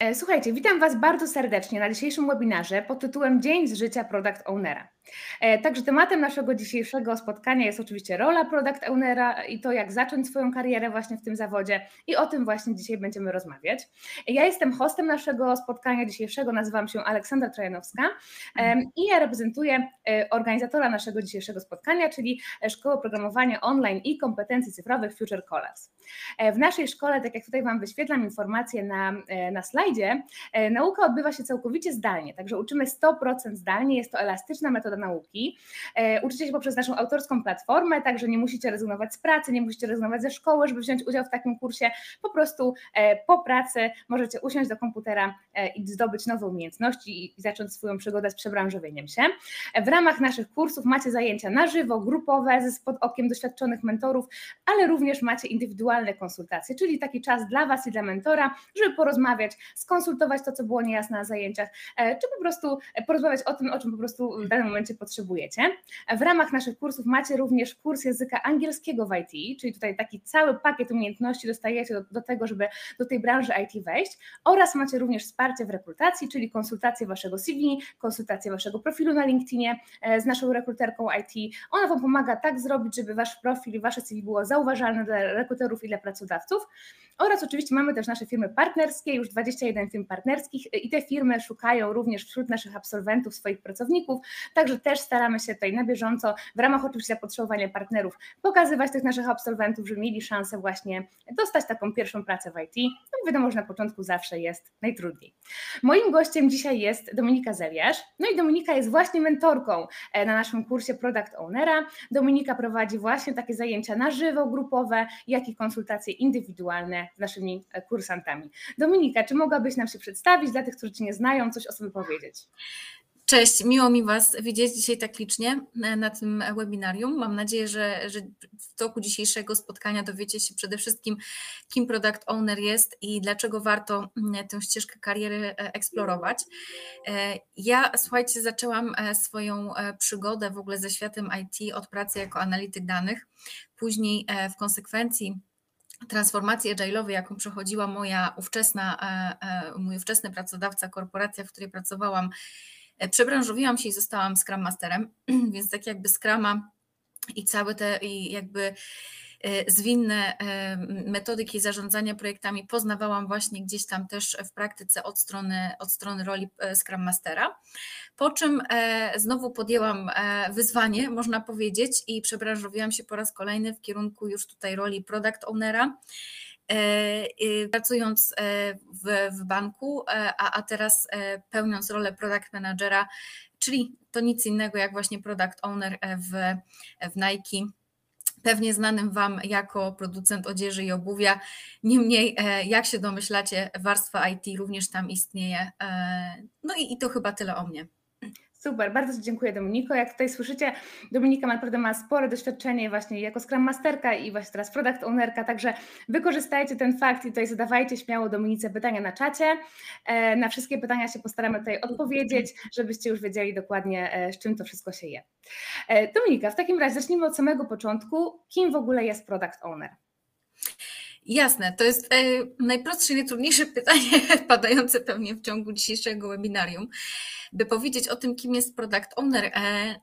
E, słuchajcie, witam Was bardzo serdecznie na dzisiejszym webinarze pod tytułem Dzień z życia Product Ownera. E, także tematem naszego dzisiejszego spotkania jest oczywiście rola Product Ownera i to, jak zacząć swoją karierę właśnie w tym zawodzie i o tym właśnie dzisiaj będziemy rozmawiać. Ja jestem hostem naszego spotkania dzisiejszego, nazywam się Aleksandra Trojanowska i ja reprezentuję e, organizatora naszego dzisiejszego spotkania, czyli Szkołę Programowania Online i Kompetencji Cyfrowych Future Collars. W naszej szkole, tak jak tutaj Wam wyświetlam informacje na, na slajdzie, slajdzie, e, nauka odbywa się całkowicie zdalnie, także uczymy 100% zdalnie, jest to elastyczna metoda nauki. E, uczycie się poprzez naszą autorską platformę, także nie musicie rezygnować z pracy, nie musicie rezygnować ze szkoły, żeby wziąć udział w takim kursie. Po prostu e, po pracy możecie usiąść do komputera i zdobyć nowe umiejętności i zacząć swoją przygodę z przebranżowieniem się. W ramach naszych kursów macie zajęcia na żywo, grupowe, pod okiem doświadczonych mentorów, ale również macie indywidualne konsultacje, czyli taki czas dla Was i dla mentora, żeby porozmawiać skonsultować to, co było niejasne na zajęciach, e, czy po prostu porozmawiać o tym, o czym po prostu w danym momencie potrzebujecie. W ramach naszych kursów macie również kurs języka angielskiego w IT, czyli tutaj taki cały pakiet umiejętności dostajecie do, do tego, żeby do tej branży IT wejść oraz macie również wsparcie w rekrutacji, czyli konsultację waszego CV, konsultację waszego profilu na LinkedInie e, z naszą rekruterką IT. Ona Wam pomaga tak zrobić, żeby Wasz profil i Wasze CV było zauważalne dla rekruterów i dla pracodawców. Oraz oczywiście mamy też nasze firmy partnerskie, już 21 firm partnerskich i te firmy szukają również wśród naszych absolwentów swoich pracowników, także też staramy się tutaj na bieżąco, w ramach oczywiście zapotrzebowania partnerów, pokazywać tych naszych absolwentów, żeby mieli szansę właśnie dostać taką pierwszą pracę w IT. No wiadomo, że na początku zawsze jest najtrudniej. Moim gościem dzisiaj jest Dominika Zeliasz, no i Dominika jest właśnie mentorką e, na naszym kursie Product Ownera. Dominika prowadzi właśnie takie zajęcia na żywo, grupowe, jak i konsultacje indywidualne z naszymi e, kursantami. Dominika, czy mogłabyś nam się przedstawić dla tych, którzy Cię nie znają, coś o sobie powiedzieć? Cześć, miło mi Was widzieć dzisiaj tak licznie e, na tym webinarium. Mam nadzieję, że, że w toku dzisiejszego spotkania dowiecie się przede wszystkim, kim Product Owner jest i dlaczego warto mm, tę ścieżkę kariery e, eksplorować. Ja, słuchajcie, zaczęłam swoją przygodę w ogóle ze światem IT od pracy jako analityk danych. Później w konsekwencji transformacji agile'owej, jaką przechodziła moja ówczesna, e, e, mój ówczesny pracodawca, korporacja, w której pracowałam, e, przebranżowiłam się i zostałam Scrum Masterem, więc tak jakby Scrama i całe te i jakby zwinne e, metodyki zarządzania projektami poznawałam właśnie gdzieś tam też w praktyce od strony, od strony roli e, Scrum Mastera. Po czym znowu podjęłam wyzwanie, można powiedzieć, i przebranżowiłam się po raz kolejny w kierunku już tutaj roli Product Ownera pracując w, w banku, a, a teraz pełniąc rolę product managera, czyli to nic innego jak właśnie product owner w, w Nike pewnie znanym Wam jako producent odzieży i obuwia. Niemniej, e, jak się domyślacie, warstwa IT również tam istnieje. E, no i, i to chyba tyle o mnie. Super, bardzo Ci dziękuję Dominiko. Jak tutaj słyszycie, Dominika naprawdę ma spore doświadczenie właśnie jako Scrum Masterka i właśnie teraz Product Ownerka, także wykorzystajcie ten fakt i tutaj zadawajcie śmiało Dominice pytania na czacie. E, na wszystkie pytania się postaramy tutaj odpowiedzieć, żebyście już wiedzieli dokładnie e, z czym to wszystko się je. E, Dominika, w takim razie zacznijmy od samego początku. Kim w ogóle jest Product Owner? Jasne, to jest najprostsze i najtrudniejsze pytanie padające pewnie w ciągu dzisiejszego webinarium by powiedzieć o tym, kim jest product owner, e,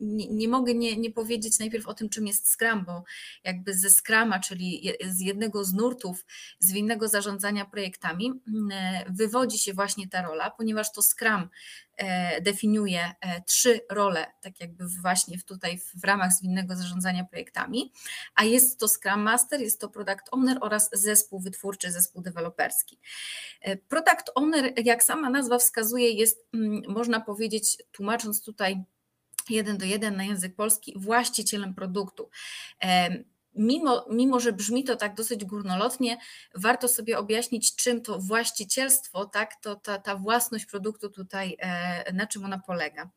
nie, nie mogę nie, nie powiedzieć najpierw o tym, czym jest Scrum, bo jakby ze Scrama, czyli z jednego z nurtów zwinnego zarządzania projektami, e, wywodzi się właśnie ta rola, ponieważ to Scrum e, definiuje trzy role, tak jakby właśnie tutaj w ramach zwinnego zarządzania projektami, a jest to Scrum Master, jest to Product Owner oraz zespół wytwórczy, zespół deweloperski. Product Owner, jak sama nazwa wskazuje, jest mm, można powiedzieć, tłumacząc tutaj jeden do jeden na język polski, właścicielem produktu. Mimo, mimo, że brzmi to tak dosyć górnolotnie, warto sobie objaśnić, czym to właścicielstwo, tak, to ta, ta własność produktu tutaj, e, na czym ona polega.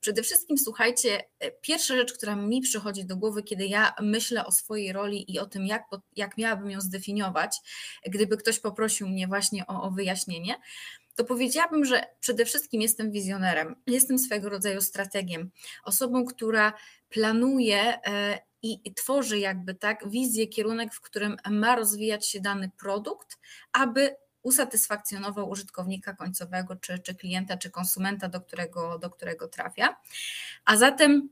Przede wszystkim, słuchajcie, e, pierwsza rzecz, która mi przychodzi do głowy, kiedy ja myślę o swojej roli i o tym, jak, jak miałabym ją zdefiniować, gdyby ktoś poprosił mnie właśnie o, o wyjaśnienie, to powiedziałabym, że przede wszystkim jestem wizjonerem, jestem swego rodzaju strategiem, osobą, która planuje e, i tworzy jakby tak wizję, kierunek, w którym ma rozwijać się dany produkt, aby usatysfakcjonował użytkownika końcowego, czy, czy klienta, czy konsumenta, do którego, do którego trafia. A zatem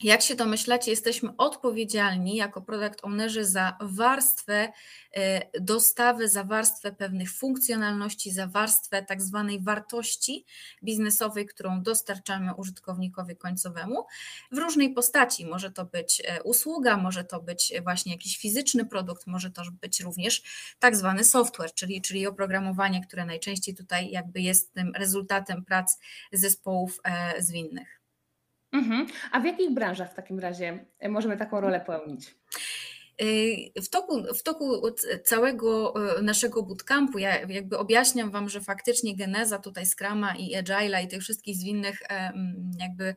jak się domyślacie, jesteśmy odpowiedzialni jako product ownerzy za warstwę e, dostawy, za warstwę pewnych funkcjonalności, za warstwę tak zwanej wartości biznesowej, którą dostarczamy użytkownikowi końcowemu w różnej postaci. Może to być e, usługa, może to być właśnie jakiś fizyczny produkt, może to być również tak zwany software, czyli, czyli oprogramowanie, które najczęściej tutaj jakby jest tym rezultatem prac zespołów e, zwinnych. Mhm. A w jakich branżach w takim razie możemy taką rolę pełnić? E, w toku, w toku całego e, naszego bootcampu ja jakby objaśniam Wam, że faktycznie geneza tutaj Scrama i Agile'a i tych wszystkich zwinnych jakby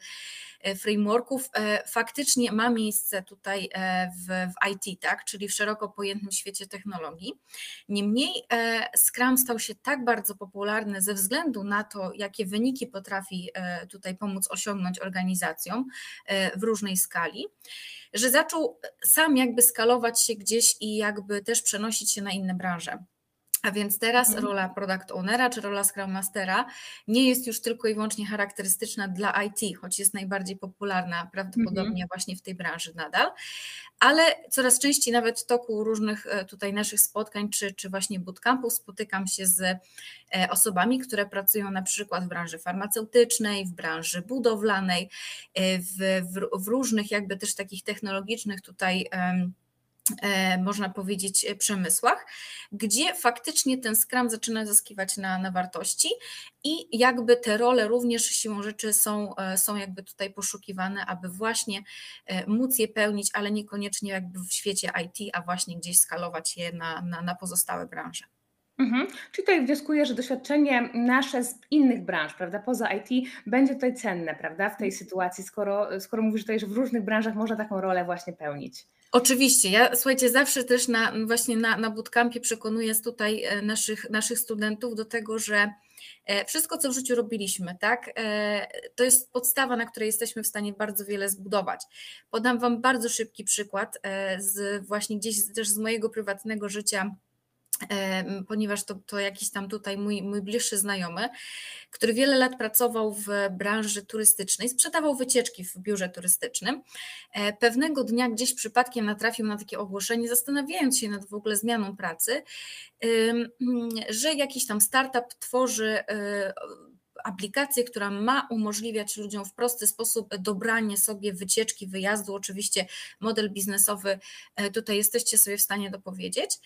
E, frameworków e, faktycznie ma miejsce tutaj e, w, w IT, tak, czyli w szeroko pojętym świecie technologii. Niemniej Scrum stał się tak bardzo popularny ze względu na to, jakie wyniki potrafi tutaj pomóc osiągnąć organizacjom w różnej skali że zaczął sam jakby skalować się gdzieś i jakby też przenosić się na inne branże. A więc teraz mhm. rola product ownera czy rola Scrum Mastera nie jest już tylko i wyłącznie charakterystyczna dla IT, choć jest najbardziej popularna prawdopodobnie mhm. właśnie w tej branży nadal, ale coraz częściej nawet w toku różnych e, tutaj naszych spotkań czy, czy właśnie bootcampów spotykam się z e, osobami, które pracują na przykład w branży farmaceutycznej, w branży budowlanej, e, w, w, w różnych jakby też takich technologicznych tutaj um, można powiedzieć, e, przemysłach, gdzie faktycznie ten Scrum zaczyna zyskiwać na, na wartości i jakby te role również siłą rzeczy są, e, są jakby tutaj poszukiwane, aby właśnie móc je pełnić, ale niekoniecznie jakby w świecie IT, a właśnie gdzieś skalować je na, na, na pozostałe branże. Mhm. Czyli tutaj wnioskuję, że doświadczenie nasze z innych branż, prawda, poza IT, będzie tutaj cenne, prawda, w tej sytuacji, skoro, skoro mówisz tutaj, że w różnych branżach można taką rolę właśnie pełnić. Oczywiście, ja słuchajcie, zawsze też na, właśnie na, na bootcampie przekonuję tutaj e, naszych, naszych studentów do tego, że e, wszystko, co w życiu robiliśmy, tak, e, to jest podstawa, na której jesteśmy w stanie bardzo wiele zbudować. Podam Wam bardzo szybki przykład z właśnie gdzieś też z mojego prywatnego życia ponieważ to, to jakiś tam tutaj mój, mój bliższy znajomy, który wiele lat pracował w branży turystycznej, sprzedawał wycieczki w biurze turystycznym. E, pewnego dnia gdzieś przypadkiem natrafił na takie ogłoszenie, zastanawiając się nad w ogóle zmianą pracy, że jakiś tam startup tworzy e, aplikację, która ma umożliwiać ludziom w prosty sposób dobranie sobie wycieczki, wyjazdu. Oczywiście model biznesowy e, tutaj jesteście sobie w stanie dopowiedzieć.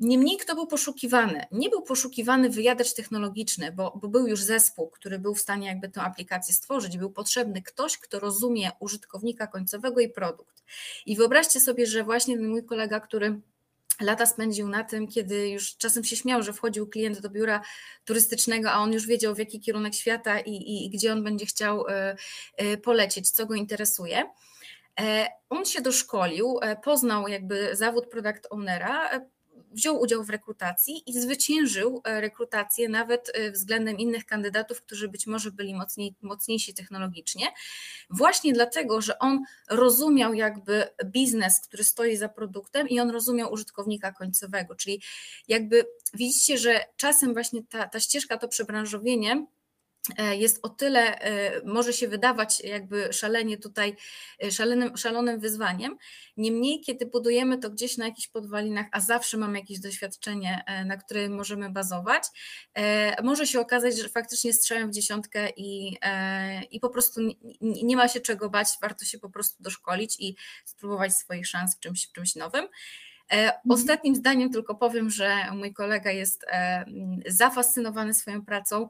Niemniej kto był poszukiwany? Nie był poszukiwany wyjadacz technologiczny, bo, bo, był już zespół, który był w stanie jakby tę aplikację stworzyć. Był potrzebny ktoś, kto rozumie użytkownika końcowego i produkt. I wyobraźcie sobie, że właśnie mój kolega, który lata spędził na tym, kiedy już czasem się śmiał, że wchodził klient do biura turystycznego, a on już wiedział w jaki kierunek świata i, i, i gdzie on będzie chciał y, y, polecieć, co go interesuje. E, on się doszkolił, e, poznał jakby zawód product ownera, wziął udział w rekrutacji i zwyciężył e, rekrutację nawet e, względem innych kandydatów, którzy być może byli mocniej, mocniejsi technologicznie, właśnie dlatego, że on rozumiał jakby biznes, który stoi za produktem i on rozumiał użytkownika końcowego, czyli jakby widzicie, że czasem właśnie ta, ta ścieżka, to przebranżowienie, jest o tyle, e, może się wydawać jakby szalenie tutaj, e, szalonym, szalonym wyzwaniem. Niemniej, kiedy budujemy to gdzieś na jakichś podwalinach, a zawsze mamy jakieś doświadczenie, na którym możemy bazować, może się okazać, że faktycznie strzałem w dziesiątkę i, i po prostu nie, nie ma się czego bać, warto się po prostu doszkolić i spróbować swoich szans w czymś, w czymś nowym. E, mhm. Ostatnim zdaniem tylko powiem, że mój kolega jest e, zafascynowany swoją pracą,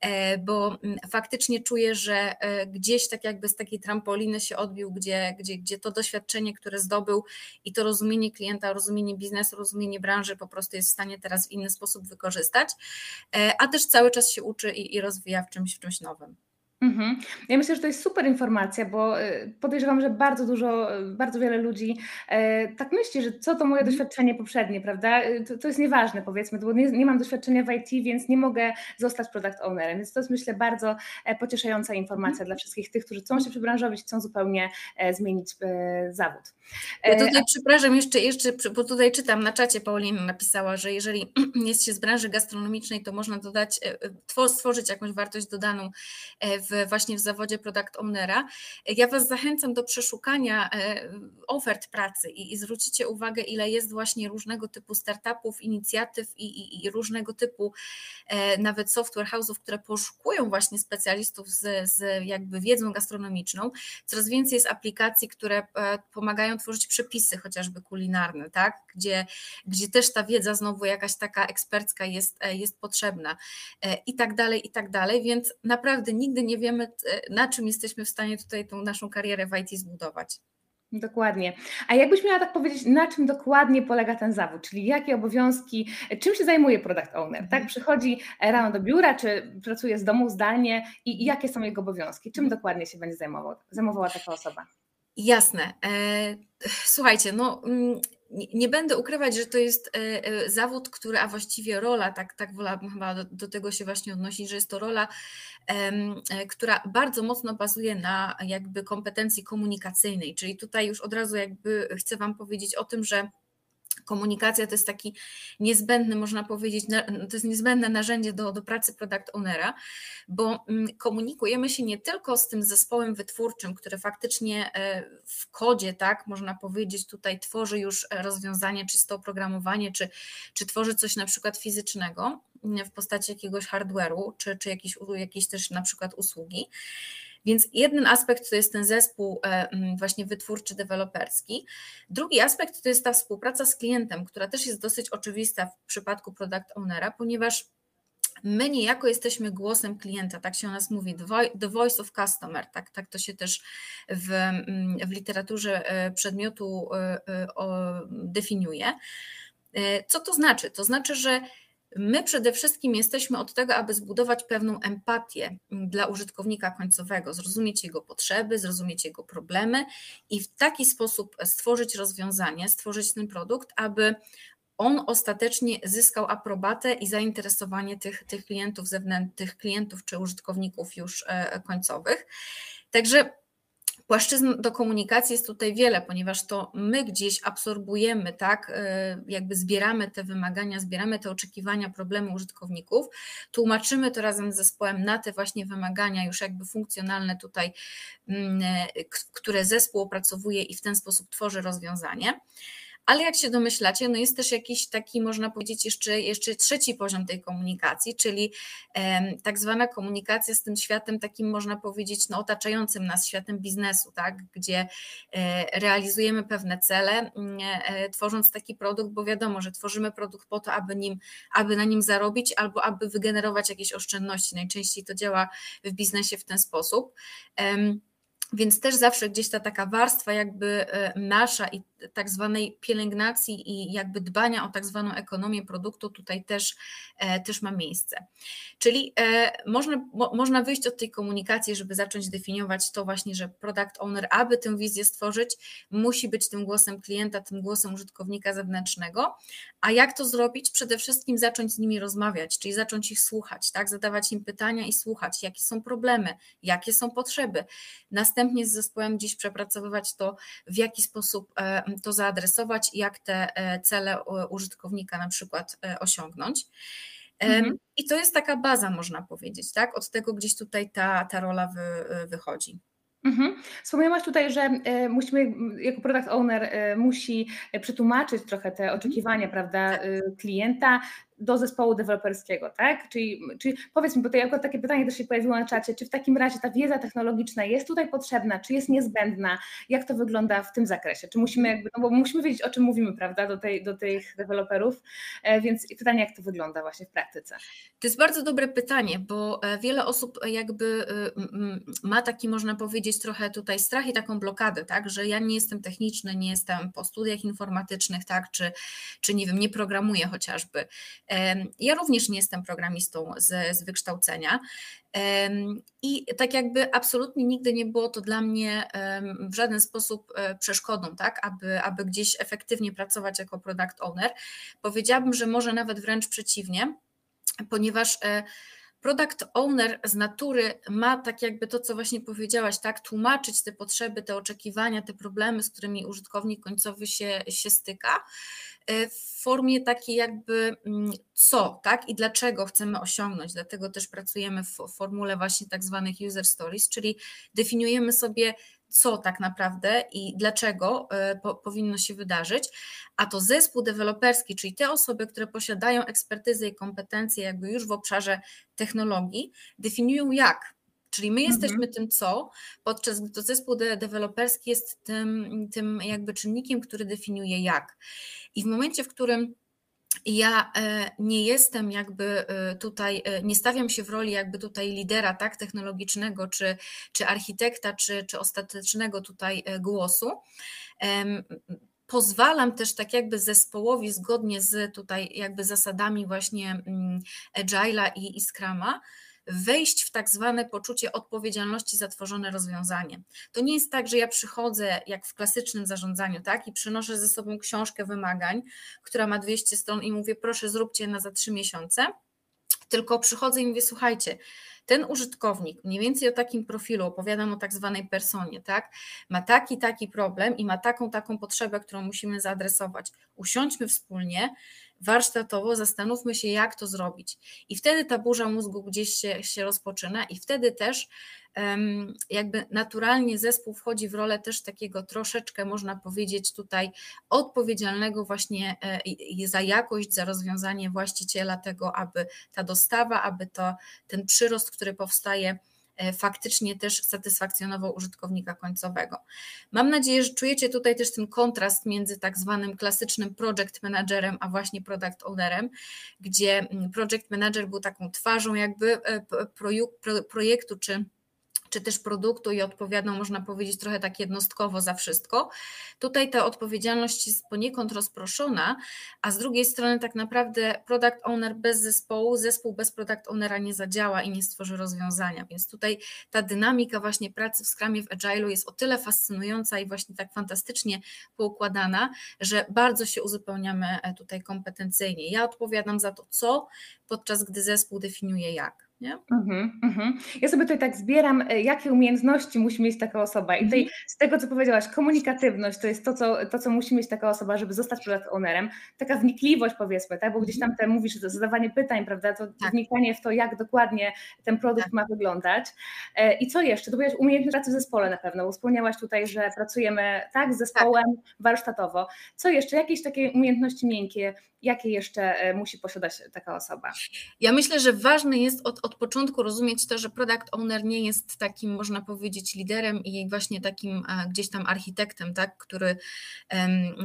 e, bo faktycznie czuję, że gdzieś tak jakby z takiej trampoliny się odbił, gdzie, gdzie, gdzie to doświadczenie, które zdobył i to rozumienie klienta, rozumienie biznesu, rozumienie branży po prostu jest w stanie teraz w inny sposób wykorzystać, a też cały czas się uczy i, i rozwija w czymś, w czymś nowym. Mhm. Ja myślę, że to jest super informacja, bo y, podejrzewam, że bardzo dużo, y, bardzo wiele ludzi e, tak myśli, że co to moje Mhm. doświadczenie poprzednie, prawda? To, to jest nieważne, powiedzmy, bo nie, nie mam doświadczenia w IT, więc nie mogę zostać product ownerem. Więc to jest, myślę, bardzo e, pocieszająca informacja dla wszystkich tych, którzy chcą się przebranżowić, chcą zupełnie e, zmienić e, zawód. Ja E, tutaj przepraszam, jeszcze, jeszcze, bo tutaj czytam na czacie, Paulina napisała, że jeżeli jest się z branży gastronomicznej, to można dodać, e, e, two- stworzyć jakąś wartość dodaną e, w, właśnie w zawodzie product ownera. Ja Was zachęcam do przeszukania e, ofert pracy i, i zwrócicie uwagę, ile jest właśnie różnego typu startupów, inicjatyw i, i, i różnego typu e, nawet software house'ów, które poszukują właśnie specjalistów z, z jakby wiedzą gastronomiczną. Coraz więcej jest aplikacji, które e, pomagają tworzyć przepisy chociażby kulinarne, tak? gdzie, gdzie też ta wiedza znowu jakaś taka ekspercka jest, jest potrzebna i tak dalej, i tak dalej, więc naprawdę nigdy nie wiemy, e, na czym jesteśmy w stanie tutaj tą naszą karierę w IT zbudować. Dokładnie. A jakbyś miała tak powiedzieć, na czym dokładnie polega ten zawód, czyli jakie obowiązki, czym się zajmuje product owner? Tak, przychodzi rano do biura, czy pracuje z domu zdalnie i, jakie są jego obowiązki? Czym dokładnie się będzie zajmował, zajmowała taka osoba? Jasne. E, Słuchajcie, no mm, nie, będę ukrywać, że to jest e, e, zawód, który, a właściwie rola, tak, tak wolałabym chyba do, do tego się właśnie odnosić, że jest to rola, e, która bardzo mocno bazuje na jakby kompetencji komunikacyjnej, czyli tutaj już od razu jakby chcę Wam powiedzieć o tym, że komunikacja to jest taki niezbędny, można powiedzieć, to jest niezbędne narzędzie do, do pracy product ownera, bo mm, komunikujemy się nie tylko z tym zespołem wytwórczym, który faktycznie e, w kodzie, tak, można powiedzieć, tutaj tworzy już rozwiązanie, czy to oprogramowanie, czy, czy tworzy coś na przykład fizycznego mm, w postaci jakiegoś hardware'u, czy, czy jakiejś, jakiejś też na przykład usługi. Więc jeden aspekt to jest ten zespół e, właśnie wytwórczy, deweloperski. Drugi aspekt to jest ta współpraca z klientem, która też jest dosyć oczywista w przypadku product ownera, ponieważ my niejako jesteśmy głosem klienta, tak się o nas mówi, the voi- the voice of customer, tak, tak to się też w, w literaturze e, przedmiotu e, definiuje. Co to znaczy? To znaczy, że my przede wszystkim jesteśmy od tego, aby zbudować pewną empatię dla użytkownika końcowego, zrozumieć jego potrzeby, zrozumieć jego problemy i w taki sposób stworzyć rozwiązanie, stworzyć ten produkt, aby on ostatecznie zyskał aprobatę i zainteresowanie tych, tych klientów zewnętrznych, tych klientów czy użytkowników już e, końcowych. Także Płaszczyzn do komunikacji jest tutaj wiele, ponieważ to my gdzieś absorbujemy, tak, e, jakby zbieramy te wymagania, zbieramy te oczekiwania, problemy użytkowników, tłumaczymy to razem z zespołem na te właśnie wymagania już jakby funkcjonalne tutaj, mm, e, które zespół opracowuje i w ten sposób tworzy rozwiązanie. Ale jak się domyślacie, no jest też jakiś taki, można powiedzieć, jeszcze, jeszcze trzeci poziom tej komunikacji, czyli tak zwana komunikacja z tym światem takim, można powiedzieć, no, otaczającym nas światem biznesu, tak, gdzie e, realizujemy pewne cele, mm, e, tworząc taki produkt, bo wiadomo, że tworzymy produkt po to, aby, nim, aby na nim zarobić albo aby wygenerować jakieś oszczędności. Najczęściej to działa w biznesie w ten sposób. Więc też zawsze gdzieś ta taka warstwa jakby e, nasza i tak zwanej pielęgnacji i jakby dbania o tak zwaną ekonomię produktu tutaj też, e, też ma miejsce. Czyli e, można, mo, można wyjść od tej komunikacji, żeby zacząć definiować to właśnie, że product owner, aby tę wizję stworzyć, musi być tym głosem klienta, tym głosem użytkownika zewnętrznego. A jak to zrobić? Przede wszystkim zacząć z nimi rozmawiać, czyli zacząć ich słuchać, tak? zadawać im pytania i słuchać, jakie są problemy, jakie są potrzeby. Następnie z zespołem dziś przepracowywać to, w jaki sposób e, to zaadresować i jak te e, cele e, użytkownika na przykład e, osiągnąć. Mhm. I to jest taka baza, można powiedzieć, tak? Od tego gdzieś tutaj ta, ta rola wy, wychodzi. Mhm. Wspomniałaś tutaj, że musimy, jako product owner, musi przetłumaczyć trochę te oczekiwania, prawda, Tak. klienta do zespołu deweloperskiego, tak? Czyli, czyli powiedz mi, bo tutaj akurat takie pytanie też się pojawiło na czacie, czy w takim razie ta wiedza technologiczna jest tutaj potrzebna, czy jest niezbędna? Jak to wygląda w tym zakresie? Czy musimy jakby, no bo musimy wiedzieć, o czym mówimy, prawda, do, tej, do tych deweloperów, e, więc pytanie, jak to wygląda właśnie w praktyce? To jest bardzo dobre pytanie, bo e, wiele osób jakby m, ma taki, można powiedzieć, trochę tutaj strach i taką blokadę, tak, że ja nie jestem techniczny, nie jestem po studiach informatycznych, tak, czy, czy nie wiem, nie programuję chociażby. Ja również nie jestem programistą z, z wykształcenia i tak jakby absolutnie nigdy nie było to dla mnie w żaden sposób e, przeszkodą, tak, aby, aby gdzieś efektywnie pracować jako product owner. Powiedziałabym, że może nawet wręcz przeciwnie, ponieważ e, Product owner z natury ma tak jakby to, co właśnie powiedziałaś, tak, tłumaczyć te potrzeby, te oczekiwania, te problemy, z którymi użytkownik końcowy się, się styka e, w formie takiej jakby mm, co, tak, i dlaczego chcemy osiągnąć. Dlatego też pracujemy w formule właśnie tak zwanych user stories, czyli definiujemy sobie co tak naprawdę i dlaczego e, po, powinno się wydarzyć, a to zespół deweloperski, czyli te osoby, które posiadają ekspertyzę i kompetencje jakby już w obszarze technologii, definiują jak. Czyli my jesteśmy mhm. tym co, podczas gdy to zespół de deweloperski jest tym, tym jakby czynnikiem, który definiuje jak. I w momencie, w którym ja e, nie jestem jakby e, tutaj, e, nie stawiam się w roli jakby tutaj lidera tak, technologicznego, czy, czy architekta, czy, czy ostatecznego tutaj głosu. Pozwalam też tak jakby zespołowi zgodnie z tutaj jakby zasadami właśnie mm, Agile'a i, i Scrama, wejść w tak zwane poczucie odpowiedzialności za tworzone rozwiązanie. To nie jest tak, że ja przychodzę jak w klasycznym zarządzaniu, tak, i przynoszę ze sobą książkę wymagań, która ma 200 stron i mówię, proszę zróbcie na za trzy miesiące, tylko przychodzę i mówię, słuchajcie, ten użytkownik, mniej więcej o takim profilu, opowiadam o tak zwanej personie, tak, ma taki, taki problem i ma taką, taką potrzebę, którą musimy zaadresować. Usiądźmy wspólnie, warsztatowo, zastanówmy się, jak to zrobić. I wtedy ta burza mózgu gdzieś się, się rozpoczyna, i wtedy też jakby naturalnie zespół wchodzi w rolę też takiego troszeczkę, można powiedzieć, tutaj odpowiedzialnego właśnie e, za jakość, za rozwiązanie właściciela tego, aby ta dostawa, aby to ten przyrost, który powstaje, faktycznie też satysfakcjonował użytkownika końcowego. Mam nadzieję, że czujecie tutaj też ten kontrast między tak zwanym klasycznym project managerem, a właśnie product ownerem, gdzie mm, project manager był taką twarzą jakby e, projektu czy czy też produktu i odpowiadał, można powiedzieć, trochę tak jednostkowo za wszystko. Tutaj ta odpowiedzialność jest poniekąd rozproszona, a z drugiej strony tak naprawdę product owner bez zespołu, zespół bez product ownera nie zadziała i nie stworzy rozwiązania, więc tutaj ta dynamika właśnie pracy w Scrumie, w Agile'u jest o tyle fascynująca i właśnie tak fantastycznie poukładana, że bardzo się uzupełniamy e, tutaj kompetencyjnie. Ja odpowiadam za to co, podczas gdy zespół definiuje jak. Nie? Mm -hmm. Ja sobie tutaj tak zbieram, e, jakie umiejętności musi mieć taka osoba. I tutaj mm -hmm. z tego, co powiedziałaś, komunikatywność to jest to co, to, co musi mieć taka osoba, żeby zostać product ownerem. Taka wnikliwość, powiedzmy, tak? bo gdzieś tam te mówisz, że zadawanie pytań, prawda? To tak. wnikanie w to, jak dokładnie ten produkt tak. ma wyglądać. E, I co jeszcze? To powiedziałaś umiejętność pracy w zespole na pewno. Bo wspomniałaś tutaj, że pracujemy tak z zespołem tak. warsztatowo. Co jeszcze? Jakieś takie umiejętności miękkie, jakie jeszcze e, musi posiadać taka osoba? Ja myślę, że ważne jest od, od początku rozumieć to, że product owner nie jest takim, można powiedzieć, liderem i właśnie takim e, gdzieś tam architektem, tak, który,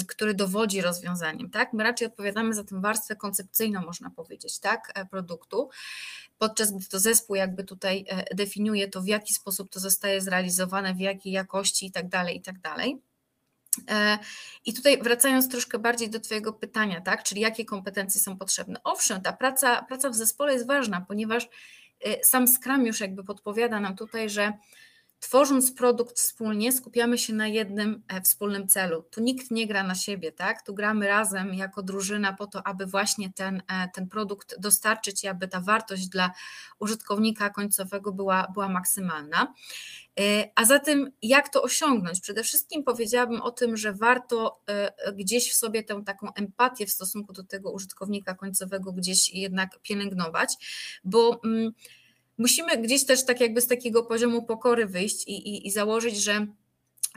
który dowodzi rozwiązaniem. Tak? My raczej odpowiadamy za tę warstwę koncepcyjną, można powiedzieć, tak, e, produktu podczas gdy to zespół jakby tutaj definiuje to, w jaki sposób to zostaje zrealizowane, w jakiej jakości i tak dalej, i tak dalej. E, I tutaj wracając troszkę bardziej do Twojego pytania, tak, czyli jakie kompetencje są potrzebne. Owszem, ta praca, praca w zespole jest ważna, ponieważ e, sam Scrum już jakby podpowiada nam tutaj, że tworząc produkt wspólnie, skupiamy się na jednym e, wspólnym celu. Tu nikt nie gra na siebie, tak? Tu gramy razem jako drużyna po to, aby właśnie ten, ten produkt dostarczyć i aby ta wartość dla użytkownika końcowego była, była maksymalna. E, a zatem, jak to osiągnąć? Przede wszystkim powiedziałabym o tym, że warto e, gdzieś w sobie tę taką empatię w stosunku do tego użytkownika końcowego gdzieś jednak pielęgnować, bo mm, musimy gdzieś też tak jakby z takiego poziomu pokory wyjść i, i, i założyć, że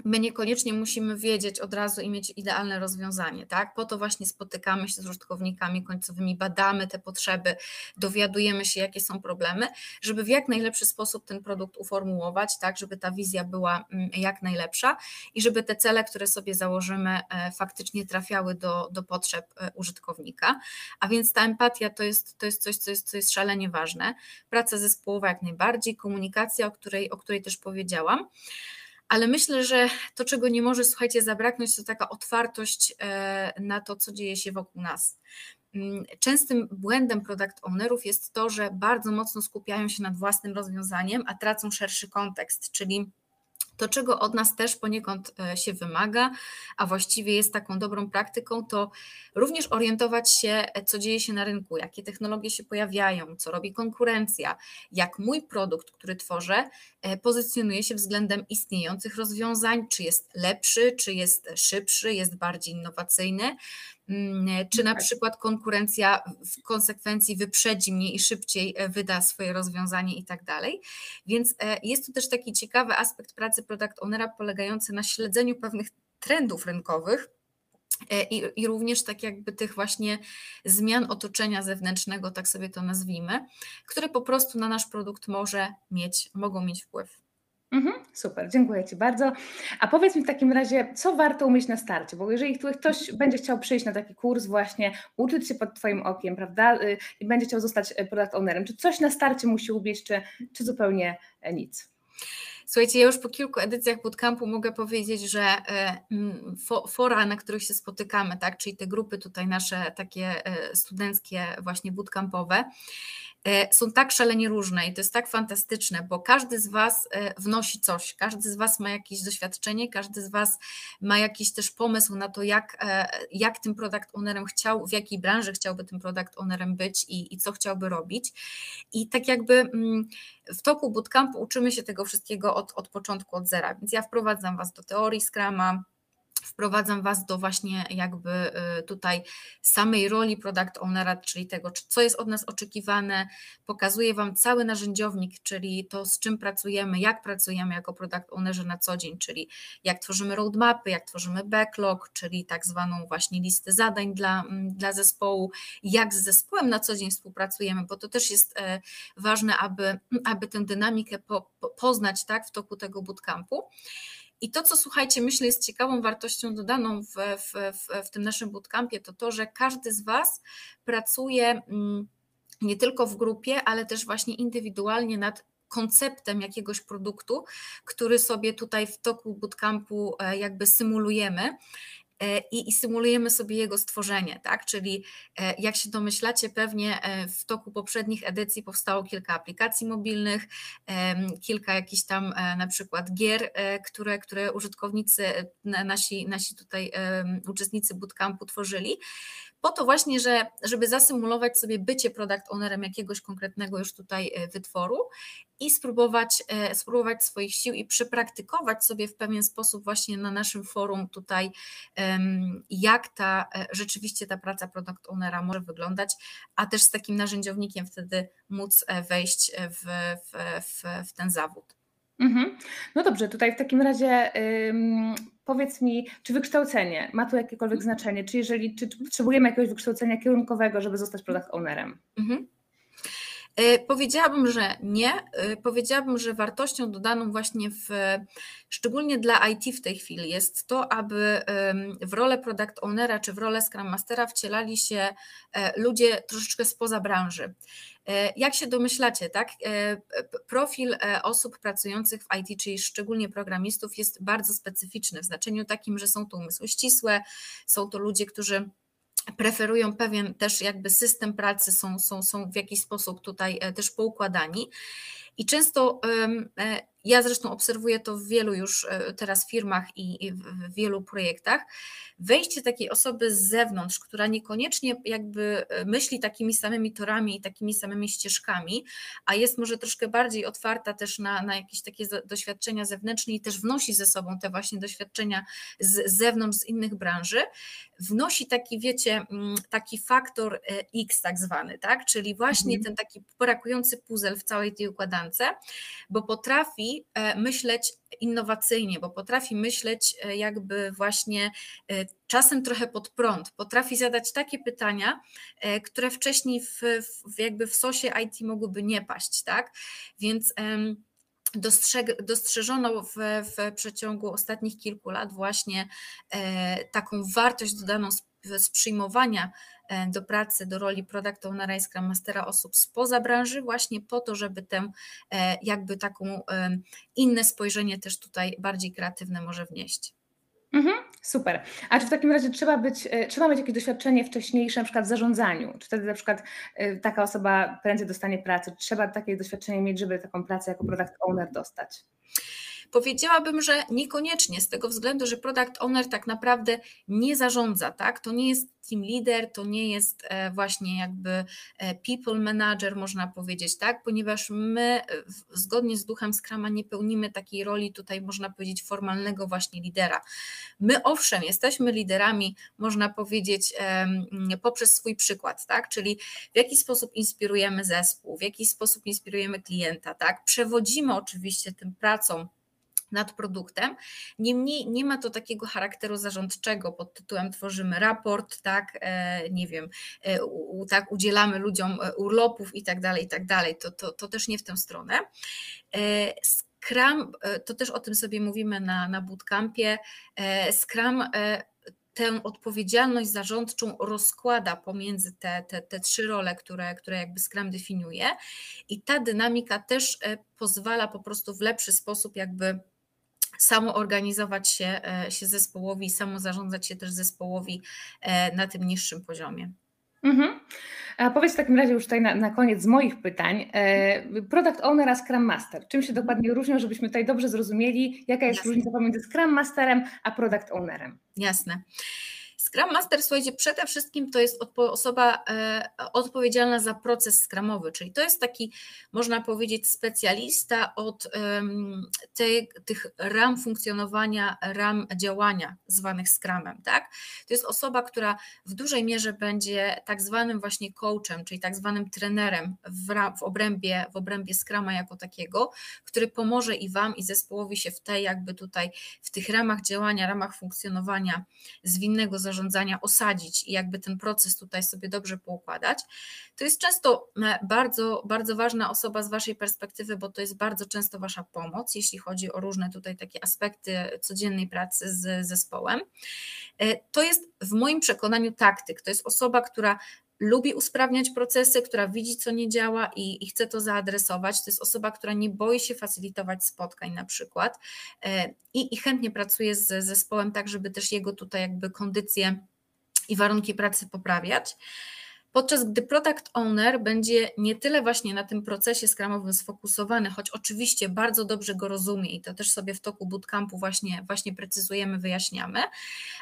my niekoniecznie musimy wiedzieć od razu i mieć idealne rozwiązanie, tak? Po to właśnie spotykamy się z użytkownikami końcowymi, badamy te potrzeby, dowiadujemy się, jakie są problemy, żeby w jak najlepszy sposób ten produkt uformułować, tak, żeby ta wizja była mm, jak najlepsza i żeby te cele, które sobie założymy, e, faktycznie trafiały do, do potrzeb e, użytkownika. A więc ta empatia to jest, to jest coś, co jest, co jest szalenie ważne. Praca zespołowa jak najbardziej, komunikacja, o której, o której też powiedziałam ale myślę, że to, czego nie może, słuchajcie, zabraknąć, to taka otwartość e, na to, co dzieje się wokół nas. mm, częstym błędem product ownerów jest to, że bardzo mocno skupiają się nad własnym rozwiązaniem, a tracą szerszy kontekst, czyli to, czego od nas też poniekąd e, się wymaga, a właściwie jest taką dobrą praktyką, to również orientować się, e, co dzieje się na rynku, jakie technologie się pojawiają, co robi konkurencja, jak mój produkt, który tworzę, e, pozycjonuje się względem istniejących rozwiązań, czy jest lepszy, czy jest szybszy, jest bardziej innowacyjny. Mm, czy na tak. przykład konkurencja w konsekwencji wyprzedzi mnie i szybciej e, wyda swoje rozwiązanie i tak dalej. Więc e, jest tu też taki ciekawy aspekt pracy product ownera polegający na śledzeniu pewnych trendów rynkowych. E, I, I, również tak jakby tych właśnie zmian otoczenia zewnętrznego, tak sobie to nazwijmy, które po prostu na nasz produkt może mieć, mogą mieć wpływ. Mhm, super, dziękuję Ci bardzo. A powiedz mi w takim razie, co warto umieć na starcie? Bo jeżeli ktoś będzie chciał przyjść na taki kurs, właśnie uczyć się pod Twoim okiem, prawda, y, i będzie chciał zostać y, product ownerem, czy coś na starcie musi umieć, czy, czy zupełnie e, nic? Słuchajcie, ja już po kilku edycjach bootcampu mogę powiedzieć, że e, fora, na których się spotykamy, tak, czyli te grupy tutaj nasze takie studenckie właśnie bootcampowe, są tak szalenie różne i to jest tak fantastyczne, bo każdy z Was e, wnosi coś, każdy z Was ma jakieś doświadczenie, każdy z Was ma jakiś też pomysł na to, jak, e, jak tym product ownerem chciał, w jakiej branży chciałby tym product ownerem być i, i co chciałby robić. I tak jakby mm, w toku bootcampu uczymy się tego wszystkiego od, od początku, od zera, więc ja wprowadzam Was do teorii Scrama, wprowadzam Was do właśnie jakby y, tutaj samej roli product ownera, czyli tego, co jest od nas oczekiwane, pokazuję Wam cały narzędziownik, czyli to, z czym pracujemy, jak pracujemy jako product ownerzy na co dzień, czyli jak tworzymy roadmapy, jak tworzymy backlog, czyli tak zwaną właśnie listę zadań dla, mm, dla zespołu, jak z zespołem na co dzień współpracujemy, bo to też jest e, ważne, aby, aby tę dynamikę po, po, poznać tak, w toku tego bootcampu. I to, co słuchajcie, myślę, jest ciekawą wartością dodaną w, w, w, w tym naszym bootcampie, to to, że każdy z Was pracuje mm, nie tylko w grupie, ale też właśnie indywidualnie nad konceptem jakiegoś produktu, który sobie tutaj w toku bootcampu e, jakby symulujemy i, i symulujemy sobie jego stworzenie, tak? Czyli e, jak się domyślacie, pewnie e, w toku poprzednich edycji powstało kilka aplikacji mobilnych, kilka jakichś tam na przykład gier, które, które użytkownicy, nasi, nasi tutaj uczestnicy bootcampu tworzyli po to właśnie, że, żeby zasymulować sobie bycie product ownerem jakiegoś konkretnego już tutaj e, wytworu i spróbować, e, spróbować swoich sił i przepraktykować sobie w pewien sposób właśnie na naszym forum tutaj, jak ta e, rzeczywiście ta praca product ownera może wyglądać, a też z takim narzędziownikiem wtedy móc wejść w, w, w, w ten zawód. Mhm. No dobrze, tutaj w takim razie powiedz mi, czy wykształcenie ma tu jakiekolwiek mhm. znaczenie? Czy jeżeli czy potrzebujemy jakiegoś wykształcenia kierunkowego, żeby zostać product ownerem? Mhm. E, powiedziałabym, że nie. E, powiedziałabym, że wartością dodaną właśnie w, szczególnie dla IT w tej chwili jest to, aby w rolę product ownera czy w rolę Scrum Mastera wcielali się e, ludzie troszeczkę spoza branży. Jak się domyślacie, tak? Profil osób pracujących w IT, czyli szczególnie programistów, jest bardzo specyficzny w znaczeniu takim, że są to umysły ścisłe, są to ludzie, którzy preferują pewien też jakby system pracy, są, są, są w jakiś sposób tutaj e, też poukładani. I często e, ja zresztą obserwuję to w wielu już e, teraz firmach i w wielu projektach. Wejście takiej osoby z zewnątrz, która niekoniecznie jakby e, myśli takimi samymi torami i takimi samymi ścieżkami, a jest może troszkę bardziej otwarta też na, na jakieś takie doświadczenia zewnętrzne i też wnosi ze sobą te właśnie doświadczenia z zewnątrz, z innych branży, wnosi taki, wiecie, mm, taki faktor X tak zwany, tak? Czyli właśnie mhm. ten taki brakujący puzzle w całej tej układance, bo potrafi E, myśleć innowacyjnie, bo potrafi myśleć e, jakby właśnie e, czasem trochę pod prąd, potrafi zadać takie pytania, które wcześniej w, w jakby w sosie IT mogłyby nie paść, tak? Więc dostrzeżono w, w przeciągu ostatnich kilku lat właśnie taką wartość dodaną z, przyjmowania E, do pracy, do roli product ownera i scrum mastera osób spoza branży, właśnie po to, żeby tę e, jakby taką inne spojrzenie też tutaj bardziej kreatywne może wnieść. Mhm, Super. A czy w takim razie trzeba być, e, trzeba mieć jakieś doświadczenie wcześniejsze, na przykład w zarządzaniu? Czy wtedy na przykład e, taka osoba prędzej dostanie pracę? Trzeba takie doświadczenie mieć, żeby taką pracę jako product owner dostać? Powiedziałabym, że niekoniecznie z tego względu, że product owner tak naprawdę nie zarządza, tak? To nie jest team leader, to nie jest e, właśnie jakby e, people manager, można powiedzieć, tak? Ponieważ my zgodnie z duchem Scrama nie pełnimy takiej roli tutaj, można powiedzieć, formalnego właśnie lidera. My owszem, jesteśmy liderami, można powiedzieć, poprzez swój przykład, tak? Czyli w jaki sposób inspirujemy zespół, w jaki sposób inspirujemy klienta, tak? Przewodzimy oczywiście tym pracą nad produktem. Niemniej nie ma to takiego charakteru zarządczego pod tytułem tworzymy raport, tak, e, nie wiem, e, tak, udzielamy ludziom e, urlopów i tak dalej, i tak dalej. To, to, to też nie w tę stronę. Scrum, to też o tym sobie mówimy na, na bootcampie. Scrum tę odpowiedzialność zarządczą rozkłada pomiędzy te, te, te trzy role, które, które jakby Scrum definiuje i ta dynamika też pozwala po prostu w lepszy sposób jakby samo organizować się, e, się zespołowi, samo zarządzać się też zespołowi e, na tym niższym poziomie. Mhm. A powiedz w takim razie już tutaj na, na koniec z moich pytań. E, product Owner a Scrum Master. Czym się dokładnie różnią, żebyśmy tutaj dobrze zrozumieli, jaka jest Jasne. różnica pomiędzy Scrum Masterem a Product Ownerem? Jasne. Scrum Master, słuchajcie, przede wszystkim to jest osoba e, odpowiedzialna za proces skramowy, czyli to jest taki, można powiedzieć, specjalista od tych ram funkcjonowania, ram działania zwanych Scrumem, tak? To jest osoba, która w dużej mierze będzie tak zwanym właśnie coachem, czyli tak zwanym trenerem w, w, obrębie, w obrębie Scrama jako takiego, który pomoże i Wam, i zespołowi się w tej jakby tutaj, w tych ramach działania, ramach funkcjonowania zwinnego zarządzania zarządzania osadzić i jakby ten proces tutaj sobie dobrze poukładać, to jest często e, bardzo, bardzo ważna osoba z Waszej perspektywy, bo to jest bardzo często Wasza pomoc, jeśli chodzi o różne tutaj takie aspekty codziennej pracy z zespołem. E, to jest w moim przekonaniu taktyk, to jest osoba, która lubi usprawniać procesy, która widzi, co nie działa i, i, chce to zaadresować. To jest osoba, która nie boi się facylitować spotkań na przykład e, i, i chętnie pracuje z zespołem tak, żeby też jego tutaj jakby kondycje i warunki pracy poprawiać. Podczas gdy product owner będzie nie tyle właśnie na tym procesie skramowym sfokusowany, choć oczywiście bardzo dobrze go rozumie i to też sobie w toku bootcampu właśnie, właśnie precyzujemy, wyjaśniamy,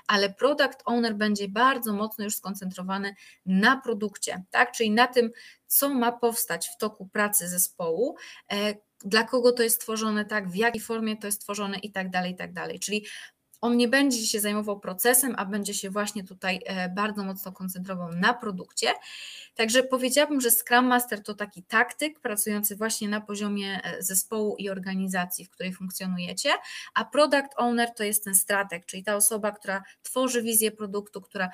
ale product owner będzie bardzo mocno już skoncentrowany na produkcie, tak? czyli na tym, co ma powstać w toku pracy zespołu, e, dla kogo to jest tworzone, tak, w jakiej formie to jest tworzone i tak dalej, i tak dalej. Czyli on nie będzie się zajmował procesem, a będzie się właśnie tutaj e, bardzo mocno koncentrował na produkcie. Także powiedziałabym, że Scrum Master to taki taktyk pracujący właśnie na poziomie e, zespołu i organizacji, w której funkcjonujecie, a Product Owner to jest ten strateg, czyli ta osoba, która tworzy wizję produktu, która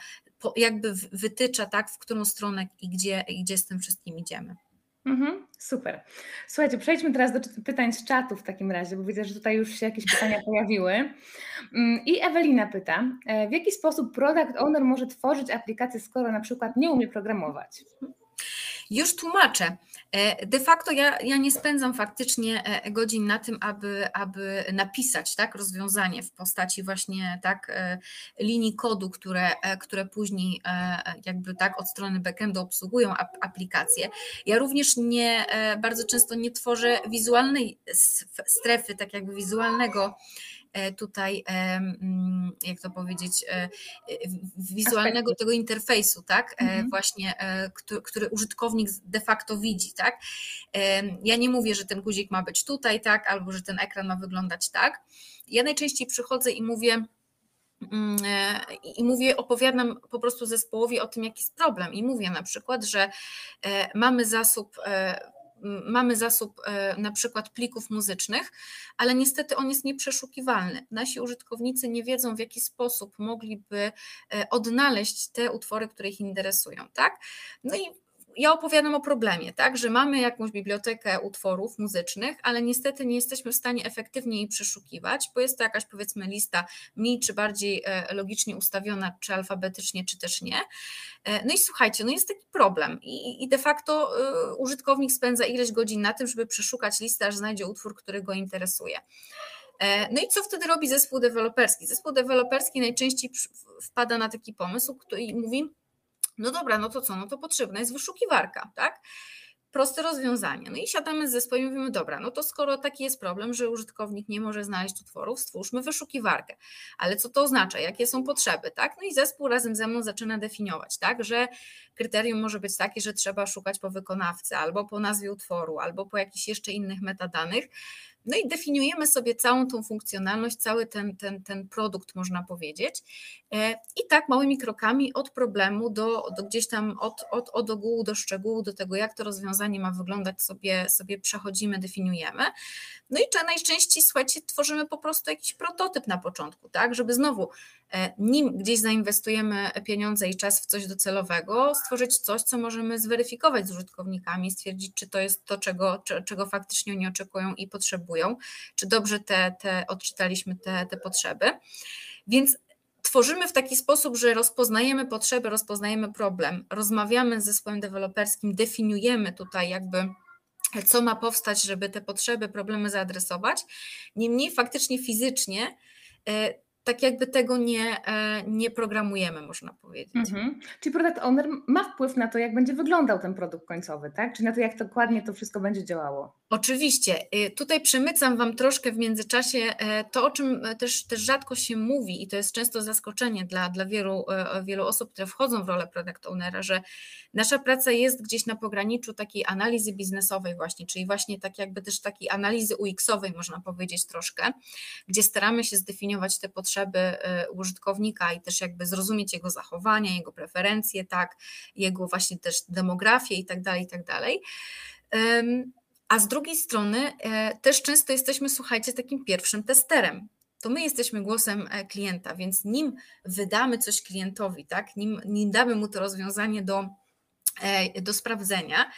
jakby wytycza tak, w którą stronę i gdzie, i gdzie z tym wszystkim idziemy. Mhm, super. Słuchajcie, przejdźmy teraz do pytań z czatu w takim razie, bo widzę, że tutaj już się jakieś pytania pojawiły. Mm, I Ewelina pyta, e, w jaki sposób product owner może tworzyć aplikację, skoro na przykład nie umie programować? Już tłumaczę. E, de facto ja, ja nie spędzam faktycznie e, godzin na tym, aby, aby napisać tak, rozwiązanie w postaci właśnie tak, e, linii kodu, które, które później jakby tak od strony backendu obsługują aplikacje. Ja również nie, bardzo często nie tworzę wizualnej strefy, tak jakby wizualnego tutaj, mm, jak to powiedzieć, e, wizualnego Aspekty. tego interfejsu, tak? E, mhm. Właśnie, który, który, użytkownik de facto widzi, tak? Ja nie mówię, że ten guzik ma być tutaj, tak? Albo że ten ekran ma wyglądać tak. Ja najczęściej przychodzę i mówię, mm, i mówię, opowiadam po prostu zespołowi o tym, jaki jest problem. I mówię na przykład, że mamy zasób mamy zasób e, na przykład plików muzycznych, ale niestety on jest nieprzeszukiwalny. Nasi użytkownicy nie wiedzą, w jaki sposób mogliby e, odnaleźć te utwory, które ich interesują, tak? No i ja opowiadam o problemie, tak, że mamy jakąś bibliotekę utworów muzycznych, ale niestety nie jesteśmy w stanie efektywnie jej przeszukiwać, bo jest to jakaś powiedzmy lista mniej czy bardziej e, logicznie ustawiona, czy alfabetycznie, czy też nie. E, no i słuchajcie, no jest taki problem i, i de facto y, użytkownik spędza ileś godzin na tym, żeby przeszukać listę, aż znajdzie utwór, który go interesuje. No i co wtedy robi zespół deweloperski? Zespół deweloperski najczęściej wpada na taki pomysł i mówi, no dobra, no to co, no to potrzebna jest wyszukiwarka, tak? proste rozwiązanie. No i siadamy z zespołem i mówimy, dobra, no to skoro taki jest problem, że użytkownik nie może znaleźć utworów, stwórzmy wyszukiwarkę. Ale co to oznacza? Jakie są potrzeby, tak? No i zespół razem ze mną zaczyna definiować, tak, że kryterium może być takie, że trzeba szukać po wykonawcy, albo po nazwie utworu, albo po jakichś jeszcze innych metadanych, no i definiujemy sobie całą tą funkcjonalność, cały ten, ten, ten produkt, można powiedzieć. E, I tak małymi krokami od problemu do, do gdzieś tam od, od, od ogółu do szczegółu, do tego, jak to rozwiązanie ma wyglądać, sobie, sobie przechodzimy, definiujemy. No i najczęściej, słuchajcie, tworzymy po prostu jakiś prototyp na początku, tak, żeby znowu nim gdzieś zainwestujemy pieniądze i czas w coś docelowego, stworzyć coś, co możemy zweryfikować z użytkownikami, stwierdzić, czy to jest to, czego, czego faktycznie oni oczekują i potrzebują, czy dobrze te, te odczytaliśmy te, te potrzeby. Więc tworzymy w taki sposób, że rozpoznajemy potrzeby, rozpoznajemy problem, rozmawiamy z zespołem deweloperskim, definiujemy tutaj jakby co ma powstać, żeby te potrzeby, problemy zaadresować. Niemniej faktycznie fizycznie e, tak jakby tego nie, e, nie programujemy, można powiedzieć. Mhm. Czyli product owner ma wpływ na to, jak będzie wyglądał ten produkt końcowy, tak? Czy na to, jak dokładnie to wszystko będzie działało? Oczywiście. Y, tutaj przemycam Wam troszkę w międzyczasie e, to, o czym też, też rzadko się mówi i to jest często zaskoczenie dla, dla wielu, e, wielu osób, które wchodzą w rolę product ownera, że nasza praca jest gdzieś na pograniczu takiej analizy biznesowej właśnie, czyli właśnie tak jakby też takiej analizy UX-owej można powiedzieć troszkę, gdzie staramy się zdefiniować te potrzeby e, użytkownika i też jakby zrozumieć jego zachowania, jego preferencje, tak, jego właśnie też demografię i tak dalej, i tak dalej. A z drugiej strony e, też często jesteśmy, słuchajcie, takim pierwszym testerem. To my jesteśmy głosem e, klienta, więc nim wydamy coś klientowi, tak, nim, nim damy mu to rozwiązanie do, e, do sprawdzenia,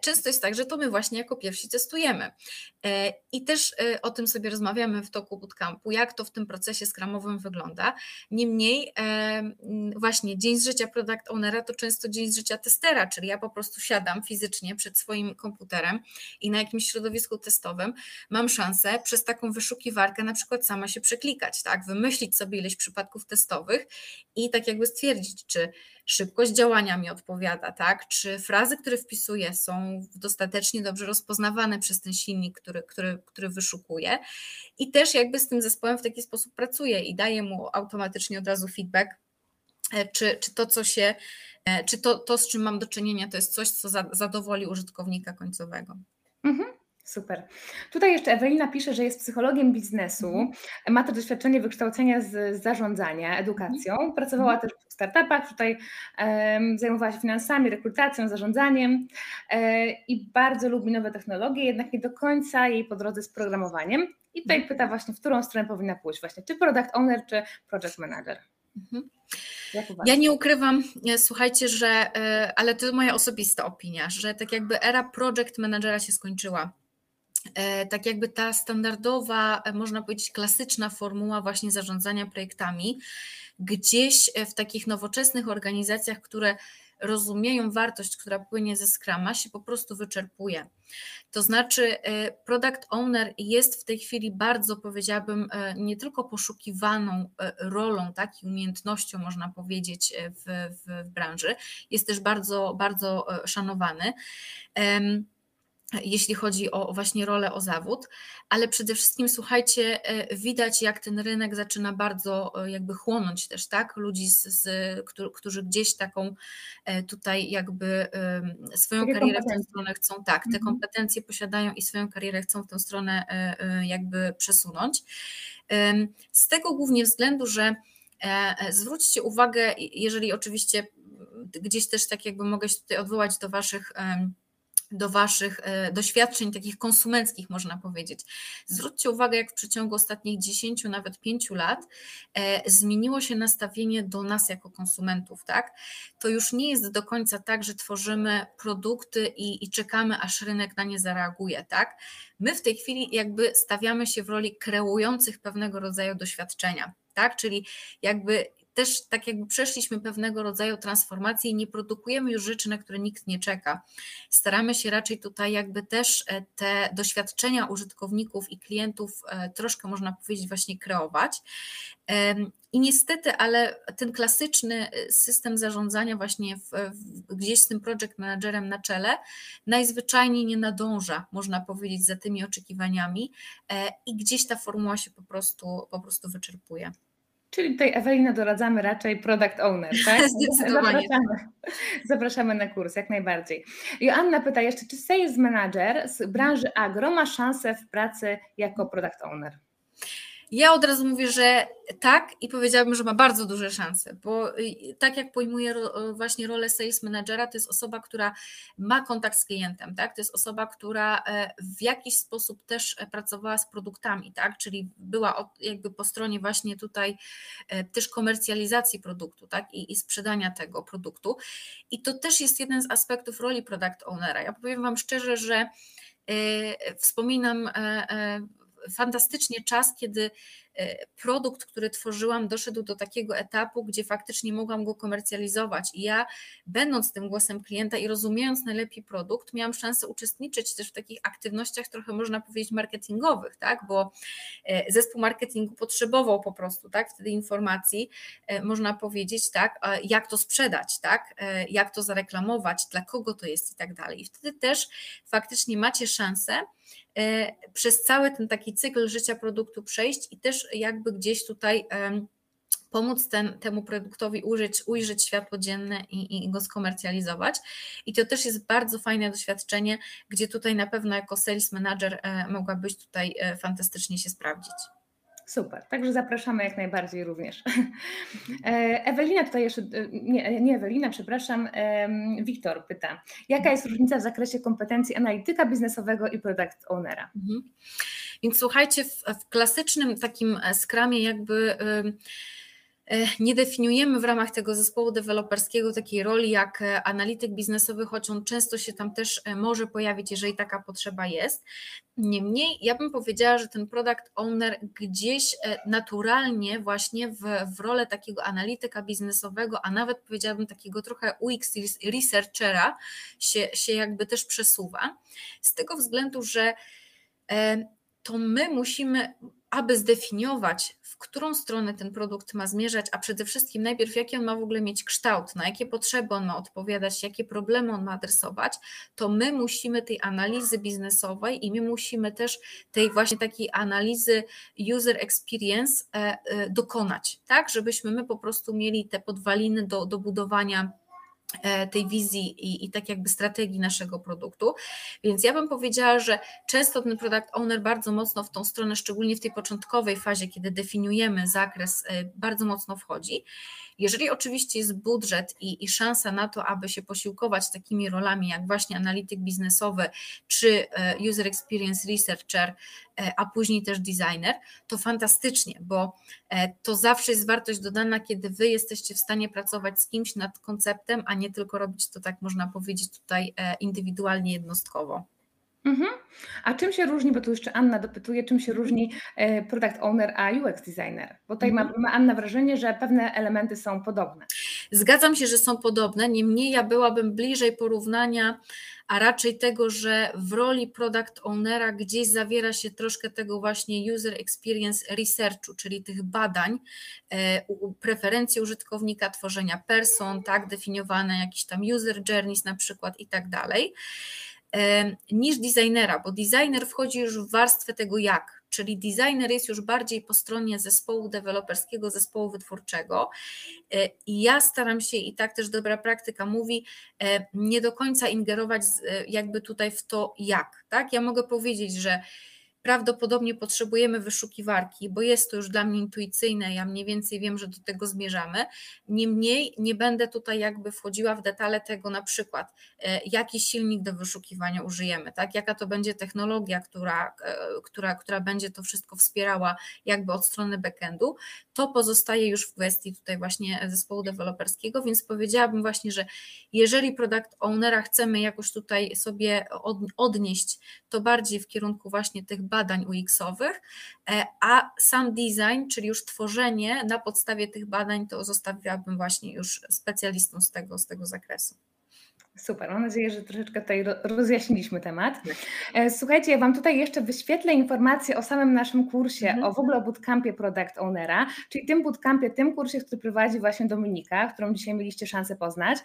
często jest tak, że to my właśnie jako pierwsi testujemy. E, I też e, o tym sobie rozmawiamy w toku bootcampu, jak to w tym procesie skramowym wygląda. Niemniej właśnie dzień z życia product ownera to często dzień z życia testera, czyli ja po prostu siadam fizycznie przed swoim komputerem i na jakimś środowisku testowym mam szansę przez taką wyszukiwarkę na przykład sama się przeklikać, tak, wymyślić sobie ileś przypadków testowych i tak jakby stwierdzić, czy szybkość działania mi odpowiada, tak? Czy frazy, które wpisuję, są dostatecznie dobrze rozpoznawane przez ten silnik, który, który, który wyszukuje. I też jakby z tym zespołem w taki sposób pracuję i daję mu automatycznie od razu feedback, e, czy, czy to, co się, e, czy to, to, z czym mam do czynienia, to jest coś, co zadowoli użytkownika końcowego. Mhm. Super. Tutaj jeszcze Ewelina pisze, że jest psychologiem biznesu, mhm. ma to doświadczenie wykształcenia z zarządzania edukacją, mhm. pracowała mhm. też w startupach, tutaj um, zajmowała się finansami, rekrutacją, zarządzaniem e, i bardzo lubi nowe technologie, jednak nie do końca jej po drodze z programowaniem. I tutaj pyta właśnie, w którą stronę powinna pójść właśnie, czy product owner, czy project manager. Ja nie ukrywam, słuchajcie, że, e, ale to moja osobista opinia, że tak jakby era project managera się skończyła. E, tak jakby ta standardowa, e, można powiedzieć, klasyczna formuła właśnie zarządzania projektami, gdzieś e, w takich nowoczesnych organizacjach, które rozumieją wartość, która płynie ze Scrama, się po prostu wyczerpuje. To znaczy, product owner jest w tej chwili bardzo, powiedziałabym, nie tylko poszukiwaną rolą, tak, i umiejętnością, można powiedzieć, w, w, w branży, jest też bardzo, bardzo szanowany jeśli chodzi o właśnie rolę, o zawód, ale przede wszystkim słuchajcie, e, widać jak ten rynek zaczyna bardzo e, jakby chłonąć też, tak, ludzi, z, z, którzy gdzieś taką e, tutaj jakby swoją Takie karierę w tę stronę chcą, tak, te mhm. kompetencje posiadają i swoją karierę chcą w tę stronę jakby przesunąć. Z tego głównie względu, że zwróćcie uwagę, jeżeli oczywiście gdzieś też tak jakby mogę się tutaj odwołać do Waszych do Waszych e, doświadczeń takich konsumenckich, można powiedzieć. Zwróćcie uwagę, jak w przeciągu ostatnich 10, nawet 5 lat e, zmieniło się nastawienie do nas jako konsumentów, tak? To już nie jest do końca tak, że tworzymy produkty i, i czekamy, aż rynek na nie zareaguje, tak? My w tej chwili jakby stawiamy się w roli kreujących pewnego rodzaju doświadczenia, tak? Czyli jakby też tak jakby przeszliśmy pewnego rodzaju transformację i nie produkujemy już rzeczy, na które nikt nie czeka. Staramy się raczej tutaj jakby też te doświadczenia użytkowników i klientów troszkę można powiedzieć właśnie kreować. I niestety, ale ten klasyczny y, system zarządzania właśnie w, w, gdzieś z tym project managerem na czele najzwyczajniej nie nadąża, można powiedzieć, za tymi oczekiwaniami e, i gdzieś ta formuła się po prostu, po prostu wyczerpuje. Czyli tutaj Ewelina doradzamy raczej product owner, tak? Zdecydowanie. Zapraszamy, zapraszamy na kurs, jak najbardziej. Joanna pyta jeszcze, czy sales manager z branży agro ma szansę w pracy jako product owner? Ja od razu mówię, że tak i powiedziałabym, że ma bardzo duże szanse, bo y, tak jak pojmuję właśnie rolę sales managera, to jest osoba, która ma kontakt z klientem, tak? To jest osoba, która e, w jakiś sposób też e, pracowała z produktami, tak? Czyli była jakby po stronie właśnie tutaj e, też komercjalizacji produktu, tak? I, i sprzedania tego produktu. I to też jest jeden z aspektów roli product ownera. Ja powiem Wam szczerze, że wspominam fantastycznie czas, kiedy e, produkt, który tworzyłam, doszedł do takiego etapu, gdzie faktycznie mogłam go komercjalizować. I ja, będąc tym głosem klienta i rozumiejąc najlepiej produkt, miałam szansę uczestniczyć też w takich aktywnościach, trochę można powiedzieć, marketingowych, tak? bo e, zespół marketingu potrzebował po prostu tak? wtedy informacji, e, można powiedzieć, tak, jak to sprzedać, tak? jak to zareklamować, dla kogo to jest i tak dalej. I wtedy też faktycznie macie szansę przez cały ten taki cykl życia produktu przejść i też jakby gdzieś tutaj pomóc ten, temu produktowi użyć, ujrzeć światło dzienne i, i go skomercjalizować. I to też jest bardzo fajne doświadczenie, gdzie tutaj na pewno jako sales manager e, mogłabyś tutaj e, fantastycznie się sprawdzić. Super, także zapraszamy jak najbardziej również. E, Ewelina tutaj jeszcze, e, nie, nie Ewelina, przepraszam, Wiktor pyta, jaka jest różnica w zakresie kompetencji analityka biznesowego i product ownera? Mhm. Więc słuchajcie, w, w klasycznym takim e, skramie jakby E, nie definiujemy w ramach tego zespołu deweloperskiego takiej roli jak e, analityk biznesowy, choć on często się tam też e, może pojawić, jeżeli taka potrzeba jest. Niemniej ja bym powiedziała, że ten product owner gdzieś naturalnie właśnie w, w rolę takiego analityka biznesowego, a nawet powiedziałabym takiego trochę UX researchera się, się jakby też przesuwa. Z tego względu, że to my musimy aby zdefiniować, w którą stronę ten produkt ma zmierzać, a przede wszystkim najpierw jaki on ma w ogóle mieć kształt, na jakie potrzeby on ma odpowiadać, jakie problemy on ma adresować, to my musimy tej analizy biznesowej i my musimy też tej właśnie takiej analizy user experience e, e, dokonać, tak, żebyśmy my po prostu mieli te podwaliny do, do budowania tej wizji i, i tak jakby strategii naszego produktu. Więc ja bym powiedziała, że często ten product owner bardzo mocno w tą stronę, szczególnie w tej początkowej fazie, kiedy definiujemy zakres, e, bardzo mocno wchodzi. Jeżeli oczywiście jest budżet i, i szansa na to, aby się posiłkować takimi rolami jak właśnie analityk biznesowy czy e, user experience researcher, e, a później też designer, to fantastycznie, bo e, to zawsze jest wartość dodana, kiedy wy jesteście w stanie pracować z kimś nad konceptem, a nie tylko robić to tak można powiedzieć tutaj indywidualnie, jednostkowo. Mhm. A czym się różni, bo tu jeszcze Anna dopytuje, czym się różni e, product owner a UX designer? Bo tutaj mhm. ma, ma, Anna wrażenie, że pewne elementy są podobne. Zgadzam się, że są podobne, niemniej ja byłabym bliżej porównania, a raczej tego, że w roli product ownera gdzieś zawiera się troszkę tego właśnie user experience researchu, czyli tych badań, e, preferencji użytkownika, tworzenia person, tak, definiowane jakieś tam user journeys na przykład i tak dalej niż designera, bo designer wchodzi już w warstwę tego jak, czyli designer jest już bardziej po stronie zespołu deweloperskiego, zespołu wytwórczego e, i ja staram się i tak też dobra praktyka mówi, e, nie do końca ingerować e, jakby tutaj w to jak, tak? Ja mogę powiedzieć, że Prawdopodobnie potrzebujemy wyszukiwarki, bo jest to już dla mnie intuicyjne, ja mniej więcej wiem, że do tego zmierzamy. Niemniej nie będę tutaj jakby wchodziła w detale tego, na przykład e, jaki silnik do wyszukiwania użyjemy, tak? jaka to będzie technologia, która, e, która, która będzie to wszystko wspierała jakby od strony backendu. To pozostaje już w kwestii tutaj właśnie zespołu deweloperskiego, więc powiedziałabym właśnie, że jeżeli product ownera chcemy jakoś tutaj sobie odnieść, to bardziej w kierunku właśnie tych badań UX-owych, a sam design, czyli już tworzenie na podstawie tych badań, to zostawiłabym właśnie już specjalistą z tego, z tego zakresu. Super, mam nadzieję, że troszeczkę tutaj rozjaśniliśmy temat. Tak. E, słuchajcie, ja Wam tutaj jeszcze wyświetlę informacje o samym naszym kursie, mhm. o w ogóle o bootcampie Product Ownera, czyli tym bootcampie, tym kursie, który prowadzi właśnie Dominika, którą dzisiaj mieliście szansę poznać.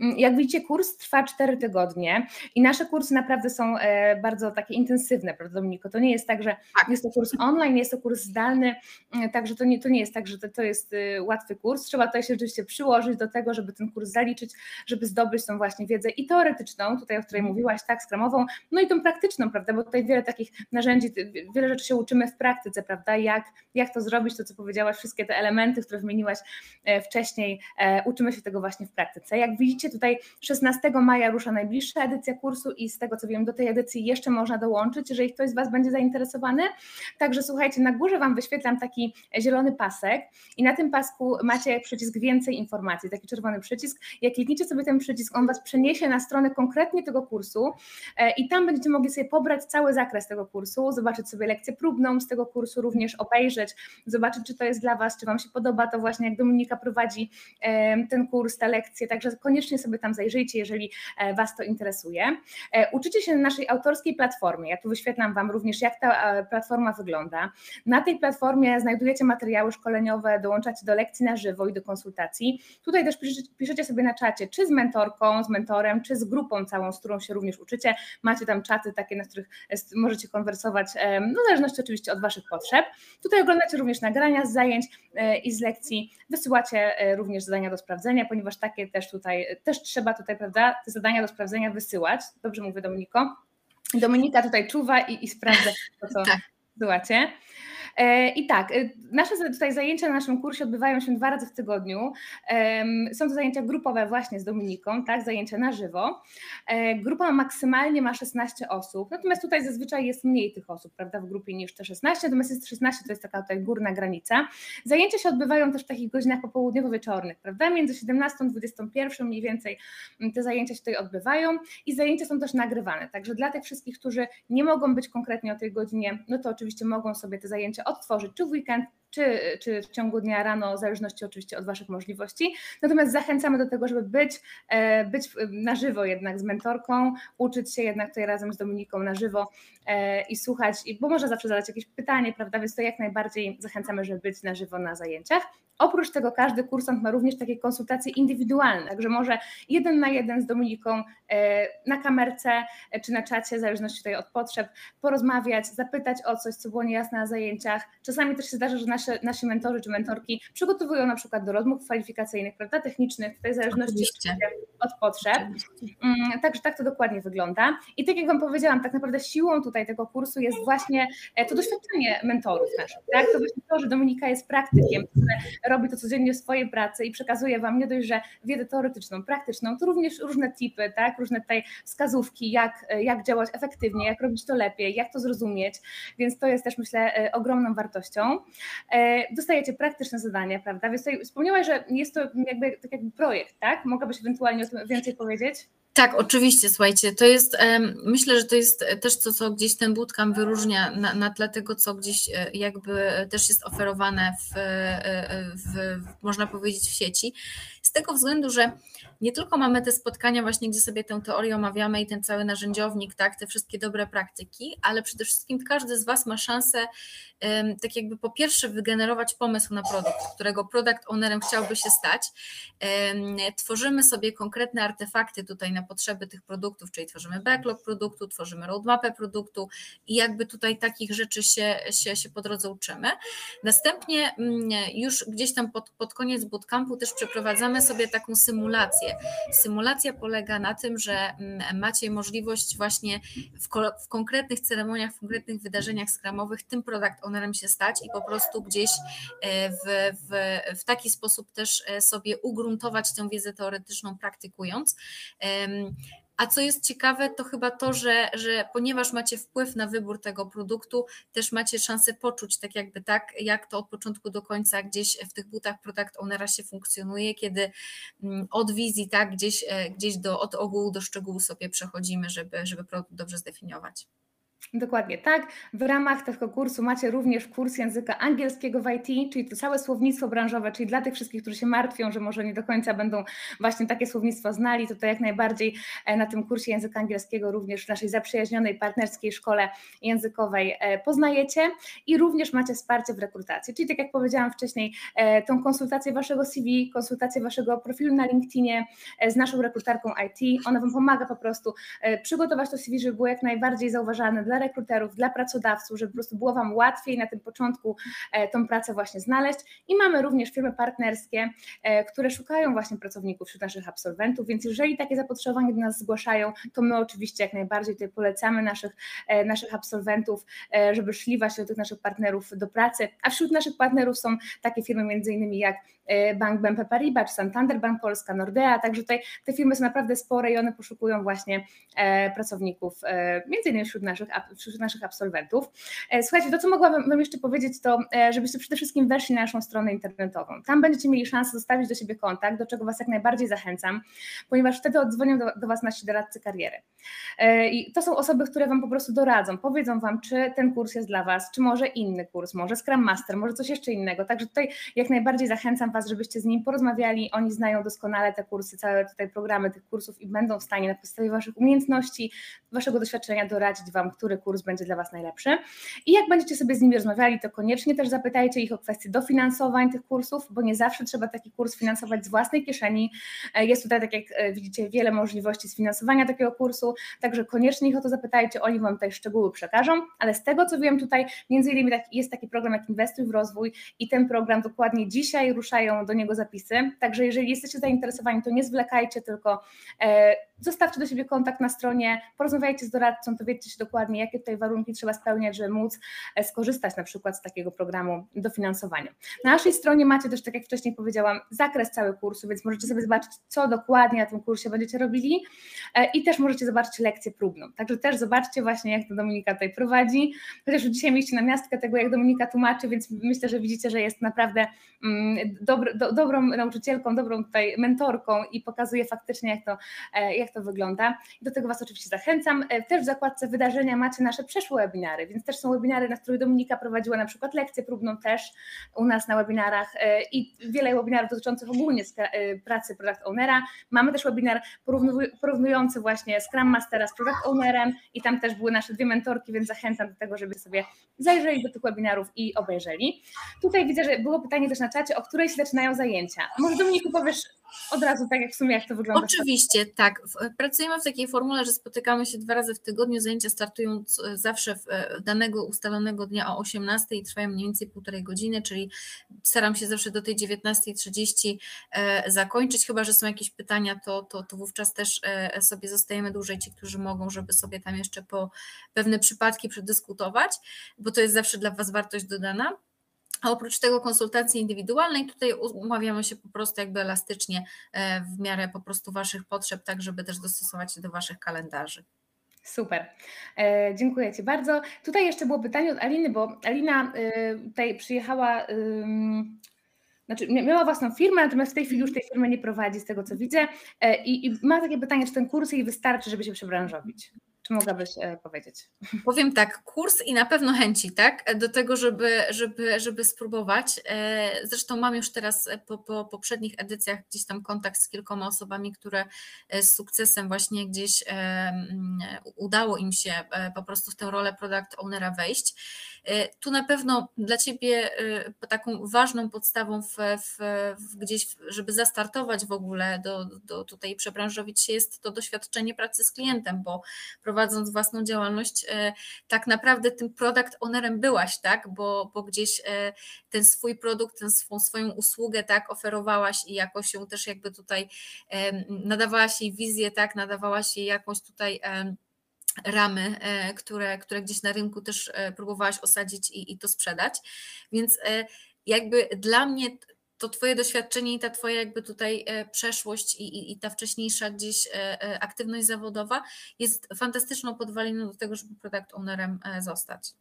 Mm, jak widzicie, kurs trwa 4 tygodnie i nasze kursy naprawdę są e, bardzo takie intensywne, prawda Dominiko? To nie jest tak, że tak. jest to kurs online, jest to kurs zdalny, mm, także to nie, to nie jest tak, że to, to jest y, łatwy kurs. Trzeba tutaj się rzeczywiście przyłożyć do tego, żeby ten kurs zaliczyć, żeby zdobyć tą właśnie wiedzę i teoretyczną, tutaj o której mhm. mówiłaś, tak, skramową, no i tą praktyczną, prawda, bo tutaj wiele takich narzędzi, wiele rzeczy się uczymy w praktyce, prawda, jak, jak to zrobić, to co powiedziałaś, wszystkie te elementy, które wymieniłaś e, wcześniej, e, uczymy się tego właśnie w praktyce. Jak widzicie tutaj 16 maja rusza najbliższa edycja kursu i z tego co wiem, do tej edycji jeszcze można dołączyć, jeżeli ktoś z Was będzie zainteresowany. Także słuchajcie, na górze Wam wyświetlam taki zielony pasek i na tym pasku macie przycisk więcej informacji, taki czerwony przycisk. Jak klikniecie sobie ten przycisk, on Was przeniesie na stronę konkretnie tego kursu e, i tam będziecie mogli sobie pobrać cały zakres tego kursu, zobaczyć sobie lekcję próbną z tego kursu, również obejrzeć, zobaczyć, czy to jest dla Was, czy Wam się podoba to właśnie, jak Dominika prowadzi e, ten kurs, te lekcje, także koniecznie sobie tam zajrzyjcie, jeżeli e, Was to interesuje. Uczycie się na naszej autorskiej platformie, ja tu wyświetlam Wam również, jak ta platforma wygląda. Na tej platformie znajdujecie materiały szkoleniowe, dołączacie do lekcji na żywo i do konsultacji. Tutaj też piszecie, piszecie sobie na czacie, czy z mentorką, z mentorem, czy z grupą całą, z którą się również uczycie. Macie tam czaty takie, na których możecie konwersować, no w zależności oczywiście od Waszych potrzeb. Tutaj oglądacie również nagrania z zajęć e, i z lekcji, wysyłacie e, również zadania do sprawdzenia, ponieważ takie też tutaj, też trzeba tutaj, prawda, te zadania do sprawdzenia wysyłać. Dobrze mówię, Dominiko? Dominika tutaj czuwa i, i sprawdza to, co tak. wysyłacie. E, I tak, e, nasze tutaj zajęcia na naszym kursie odbywają się dwa razy w tygodniu. Są to zajęcia grupowe właśnie z Dominiką, tak, zajęcia na żywo. E, grupa maksymalnie ma 16 osób, natomiast tutaj zazwyczaj jest mniej tych osób, prawda, w grupie niż te 16, natomiast jest 16 to jest taka tutaj górna granica. Zajęcia się odbywają też w takich godzinach popołudniowo-wieczornych, prawda, między 17 a 21 mniej więcej te zajęcia się tutaj odbywają i zajęcia są też nagrywane, także dla tych wszystkich, którzy nie mogą być konkretnie o tej godzinie, no to oczywiście mogą sobie te zajęcia odtworzyć czy w weekend, czy, czy w ciągu dnia rano, w zależności oczywiście od Waszych możliwości. Natomiast zachęcamy do tego, żeby być, e, być na żywo jednak z mentorką, uczyć się jednak tutaj razem z Dominiką na żywo e, i słuchać, bo może zawsze zadać jakieś pytanie, prawda? Więc to jak najbardziej zachęcamy, żeby być na żywo na zajęciach. Oprócz tego każdy kursant ma również takie konsultacje indywidualne, także może jeden na jeden z Dominiką e, na kamerce czy na czacie, w zależności tutaj od potrzeb, porozmawiać, zapytać o coś, co było niejasne na zajęciach. Czasami też się zdarza, że nasze, nasi mentorzy czy mentorki przygotowują na przykład do rozmów kwalifikacyjnych, prawda, technicznych, tutaj w zależności od potrzeb. Mm, także tak to dokładnie wygląda. I tak jak Wam powiedziałam, tak naprawdę siłą tutaj tego kursu jest właśnie e, to doświadczenie mentorów naszych. Tak? To właśnie to, że Dominika jest praktykiem, który robi to codziennie w swojej pracy i przekazuje Wam nie dość, że wiedzę teoretyczną, praktyczną, to również różne tipy, tak? różne tutaj wskazówki, jak, e, jak działać efektywnie, jak robić to lepiej, jak to zrozumieć, więc to jest też myślę e, ogromną wartością. E, dostajecie praktyczne zadania, prawda? Więc tutaj wspomniałaś, że jest to jakby, tak jakby projekt, tak? Mogłabyś ewentualnie o tym więcej powiedzieć? Tak, oczywiście, słuchajcie, to jest, myślę, że to jest też to, co gdzieś ten bootcamp wyróżnia na, na tle tego, co gdzieś e, jakby też jest oferowane w, w, można powiedzieć, w sieci, z tego względu, że nie tylko mamy te spotkania właśnie, gdzie sobie tę teorię omawiamy i ten cały narzędziownik, tak, te wszystkie dobre praktyki, ale przede wszystkim każdy z Was ma szansę tak jakby po pierwsze wygenerować pomysł na produkt, którego product ownerem chciałby się stać. Tworzymy sobie konkretne artefakty tutaj na potrzeby tych produktów, czyli tworzymy backlog produktu, tworzymy roadmapę produktu i jakby tutaj takich rzeczy się, się, się po drodze uczymy. Następnie mm, już gdzieś tam pod, pod koniec bootcampu też przeprowadzamy sobie taką symulację. Symulacja polega na tym, że mm, macie możliwość właśnie w, w konkretnych ceremoniach, w konkretnych wydarzeniach skramowych tym product ownerem się stać i po prostu gdzieś e, w, w, w taki sposób też e, sobie ugruntować tę wiedzę teoretyczną praktykując. A co jest ciekawe, to chyba to, że, że ponieważ macie wpływ na wybór tego produktu, też macie szansę poczuć tak jakby tak, jak to od początku do końca gdzieś w tych butach product ownera się funkcjonuje, kiedy mm, od wizji tak gdzieś, e, gdzieś do, od ogółu do szczegółu sobie przechodzimy, żeby, żeby produkt dobrze zdefiniować. Dokładnie tak. W ramach tego kursu macie również kurs języka angielskiego w IT, czyli to całe słownictwo branżowe, czyli dla tych wszystkich, którzy się martwią, że może nie do końca będą właśnie takie słownictwo znali, to to jak najbardziej e, na tym kursie języka angielskiego, również w naszej zaprzyjaźnionej partnerskiej szkole językowej e, poznajecie. I również macie wsparcie w rekrutacji, czyli tak jak powiedziałam wcześniej, e, tą konsultację waszego CV, konsultację waszego profilu na LinkedInie z naszą rekruterką IT, ona wam pomaga po prostu przygotować to CV, żeby było jak najbardziej zauważalne dla rekruterów, dla pracodawców, żeby po prostu było Wam łatwiej na tym początku e, tą pracę właśnie znaleźć. I mamy również firmy partnerskie, e, które szukają właśnie pracowników wśród naszych absolwentów, więc jeżeli takie zapotrzebowanie do nas zgłaszają, to my oczywiście jak najbardziej tutaj polecamy naszych, e, naszych absolwentów, żeby szli właśnie do tych naszych partnerów do pracy, a wśród naszych partnerów są takie firmy między innymi jak Bank BNP Paribas, czy Santander Bank Polska, Nordea, także tutaj te firmy są naprawdę spore i one poszukują właśnie pracowników, między innymi wśród naszych, wśród naszych absolwentów. E, słuchajcie, to co mogłabym Wam jeszcze powiedzieć, to e, żebyście przede wszystkim weszli na naszą stronę internetową. Tam będziecie mieli szansę zostawić do siebie kontakt, do czego Was jak najbardziej zachęcam, ponieważ wtedy odzwonią do, do Was nasi doradcy kariery. E, I to są osoby, które Wam po prostu doradzą, powiedzą Wam, czy ten kurs jest dla Was, czy może inny kurs, może Scrum Master, może coś jeszcze innego. Także tutaj jak najbardziej zachęcam Was, żebyście z nim porozmawiali. Oni znają doskonale te kursy, całe tutaj programy tych kursów i będą w stanie na podstawie Waszych umiejętności, Waszego doświadczenia doradzić Wam, który kurs będzie dla Was najlepszy. I jak będziecie sobie z nimi rozmawiali, to koniecznie też zapytajcie ich o kwestie dofinansowań tych kursów, bo nie zawsze trzeba taki kurs finansować z własnej kieszeni. E, jest tutaj, tak jak e, widzicie, wiele możliwości sfinansowania takiego kursu, także koniecznie ich o to zapytajcie, oni Wam tutaj szczegóły przekażą, ale z tego co wiem tutaj, między innymi jest taki program jak Inwestuj w rozwój i ten program dokładnie dzisiaj ruszają do niego zapisy, także jeżeli jesteście zainteresowani, to nie zwlekajcie, tylko e, zostawcie do siebie kontakt na stronie, porozmawiajcie z doradcą, dowiedzcie się dokładnie, jakie tutaj warunki trzeba spełniać, żeby móc e, skorzystać na przykład z takiego programu dofinansowania. Na naszej stronie macie też, tak jak wcześniej powiedziałam, zakres cały kursu, więc możecie sobie zobaczyć, co dokładnie na tym kursie będziecie robili e, i też możecie zobaczyć lekcję próbną. Także też zobaczcie właśnie, jak to Dominika tutaj prowadzi, chociaż dzisiaj mieliście na miastkę tego, jak Dominika tłumaczy, więc myślę, że widzicie, że jest naprawdę mm, do, dobrą nauczycielką, dobrą tutaj mentorką i pokazuje faktycznie, jak to, e, jak to wygląda. Do tego Was oczywiście zachęcam. E, też w zakładce wydarzenia macie nasze przeszłe webinary, więc też są webinary, na których Dominika prowadziła na przykład lekcję próbną też u nas na webinarach e, i wiele webinarów dotyczących ogólnie e, pracy Product Ownera. Mamy też webinar porównujący właśnie Scrum Mastera z Product Ownerem i tam też były nasze dwie mentorki, więc zachęcam do tego, żeby sobie zajrzeli do tych webinarów i obejrzeli. Tutaj widzę, że było pytanie też na czacie, o której się zaczynają zajęcia. Może Dominiku powiesz od razu, tak jak w sumie jak to wygląda? Oczywiście, tak. Pracujemy w takiej formule, że spotykamy się dwa razy w tygodniu. Zajęcia startują zawsze w e, danego ustalonego dnia o 18 i trwają mniej więcej półtorej godziny, czyli staram się zawsze do tej 19.30 e, zakończyć. Chyba, że są jakieś pytania, to, to, to wówczas też e, sobie zostajemy dłużej, ci, którzy mogą, żeby sobie tam jeszcze po pewne przypadki przedyskutować, bo to jest zawsze dla Was wartość dodana. A oprócz tego konsultacji indywidualnej, tutaj umawiamy się po prostu jakby elastycznie e, w miarę po prostu Waszych potrzeb, tak żeby też dostosować się do Waszych kalendarzy. Super, e, dziękuję Ci bardzo. Tutaj jeszcze było pytanie od Aliny, bo Alina e, tutaj przyjechała, e, znaczy miała własną firmę, natomiast w tej chwili już tej firmy nie prowadzi, z tego co widzę, e, i, i ma takie pytanie, czy ten kurs jej wystarczy, żeby się przebranżowić? Mogłabyś e, powiedzieć? Powiem tak, kurs i na pewno chęci, tak, do tego, żeby, żeby, żeby spróbować. E, zresztą mam już teraz po, po poprzednich edycjach gdzieś tam kontakt z kilkoma osobami, które e, z sukcesem właśnie gdzieś udało im się po prostu w tę rolę product ownera wejść. Tu na pewno dla Ciebie taką ważną podstawą w, w, w gdzieś, żeby zastartować w ogóle do, do tutaj przebranżowić się jest to doświadczenie pracy z klientem, bo prowadząc własną działalność, e, tak naprawdę tym product ownerem byłaś, tak? Bo, bo gdzieś e, ten swój produkt, tę swą, swoją usługę tak oferowałaś i jakoś ją też jakby tutaj nadawałaś jej wizję, tak? Nadawałaś jej jakąś tutaj ramy, e, które, które gdzieś na rynku też próbowałaś osadzić i, i to sprzedać. Więc jakby dla mnie to Twoje doświadczenie i ta Twoja jakby tutaj e, przeszłość i, i, i, ta wcześniejsza gdzieś e, e, aktywność zawodowa jest fantastyczną podwaliną do tego, żeby product ownerem zostać.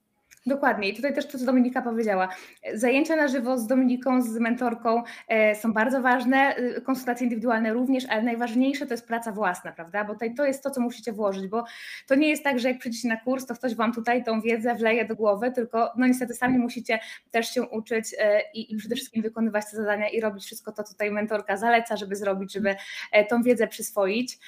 Dokładnie. I tutaj też to, co Dominika powiedziała. Zajęcia na żywo z Dominiką, z mentorką e, są bardzo ważne, e, konsultacje indywidualne również, ale najważniejsze to jest praca własna, prawda? Bo tutaj to jest to, co musicie włożyć, bo to nie jest tak, że jak przyjdziecie na kurs, to ktoś Wam tutaj tą wiedzę wleje do głowy, tylko no niestety sami musicie też się uczyć e, i, i przede wszystkim wykonywać te zadania i robić wszystko to, co tutaj mentorka zaleca, żeby zrobić, żeby tą wiedzę przyswoić.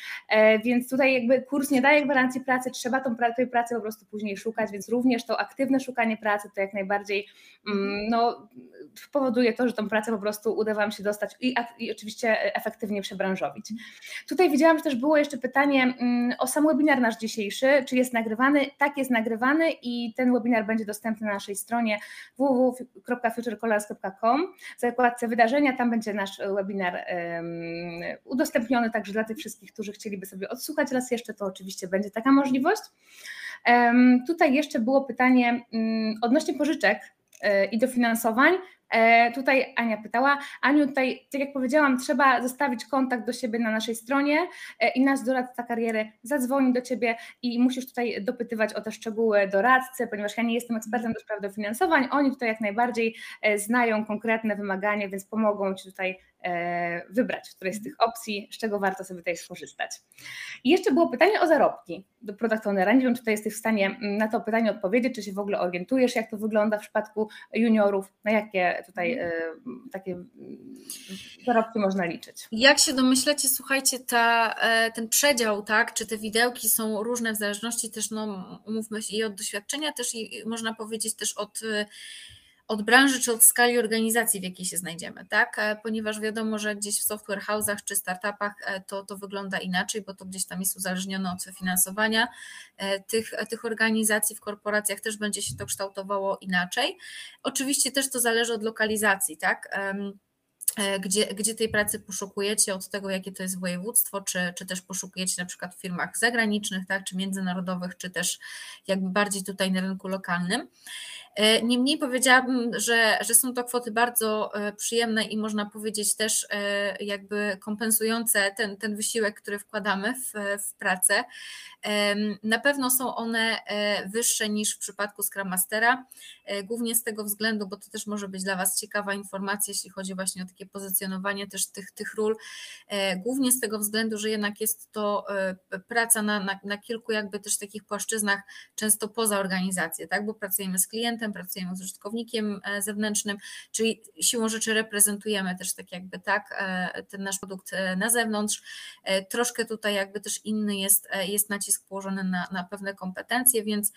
Więc tutaj jakby kurs nie daje gwarancji pracy, trzeba tą, tej pracy po prostu później szukać, więc również to aktywne szukanie pracy to jak najbardziej mm, no, powoduje to, że tą pracę po prostu uda Wam się dostać i, i oczywiście efektywnie przebranżowić. Tutaj widziałam, że też było jeszcze pytanie mm, o sam webinar nasz dzisiejszy, czy jest nagrywany? Tak, jest nagrywany i ten webinar będzie dostępny na naszej stronie www.futurecolors.com w zakładce wydarzenia, tam będzie nasz webinar um, udostępniony także dla tych wszystkich, którzy chcieliby sobie odsłuchać raz jeszcze, to oczywiście będzie taka możliwość. Tutaj jeszcze było pytanie mm, odnośnie pożyczek e, i dofinansowań. E, tutaj Ania pytała, Aniu, tutaj, tak jak powiedziałam, trzeba zostawić kontakt do siebie na naszej stronie e, i nasz doradca kariery zadzwoni do Ciebie i musisz tutaj dopytywać o te szczegóły doradcy, ponieważ ja nie jestem ekspertem do spraw dofinansowań, oni tutaj jak najbardziej znają konkretne wymagania, więc pomogą Ci tutaj E, wybrać, której z tych opcji, z czego warto sobie tutaj skorzystać. I jeszcze było pytanie o zarobki do product ownera. Nie wiem, czy tutaj jesteś w stanie na to pytanie odpowiedzieć, czy się w ogóle orientujesz, jak to wygląda w przypadku juniorów, na jakie tutaj e, takie zarobki można liczyć. Jak się domyślacie, słuchajcie, ta, e, ten przedział, tak, czy te widełki są różne w zależności też, no, mówmy i od doświadczenia też i można powiedzieć też od od branży czy od skali organizacji, w jakiej się znajdziemy, tak? E, ponieważ wiadomo, że gdzieś w software house'ach czy startupach e, to, to wygląda inaczej, bo to gdzieś tam jest uzależnione od finansowania e, tych, tych organizacji, w korporacjach też będzie się to kształtowało inaczej. Oczywiście też to zależy od lokalizacji, tak? Gdzie, gdzie tej pracy poszukujecie, od tego, jakie to jest województwo, czy, czy też poszukujecie na przykład w firmach zagranicznych, tak, czy międzynarodowych, czy też jakby bardziej tutaj na rynku lokalnym. E, niemniej powiedziałabym, że, że są to kwoty bardzo e, przyjemne i można powiedzieć też e, jakby kompensujące ten, ten wysiłek, który wkładamy w, w pracę. Na pewno są one wyższe niż w przypadku Scrum Mastera, głównie z tego względu, bo to też może być dla Was ciekawa informacja, jeśli chodzi właśnie o takie pozycjonowanie też tych, tych ról, głównie z tego względu, że jednak jest to praca na, na, na kilku jakby też takich płaszczyznach, często poza organizację, tak, bo pracujemy z klientem, klientem, pracujemy z użytkownikiem e, zewnętrznym, czyli siłą rzeczy reprezentujemy też tak jakby tak e, ten nasz produkt e, na zewnątrz. Troszkę tutaj jakby też inny jest, jest nacisk położony na, na pewne kompetencje, więc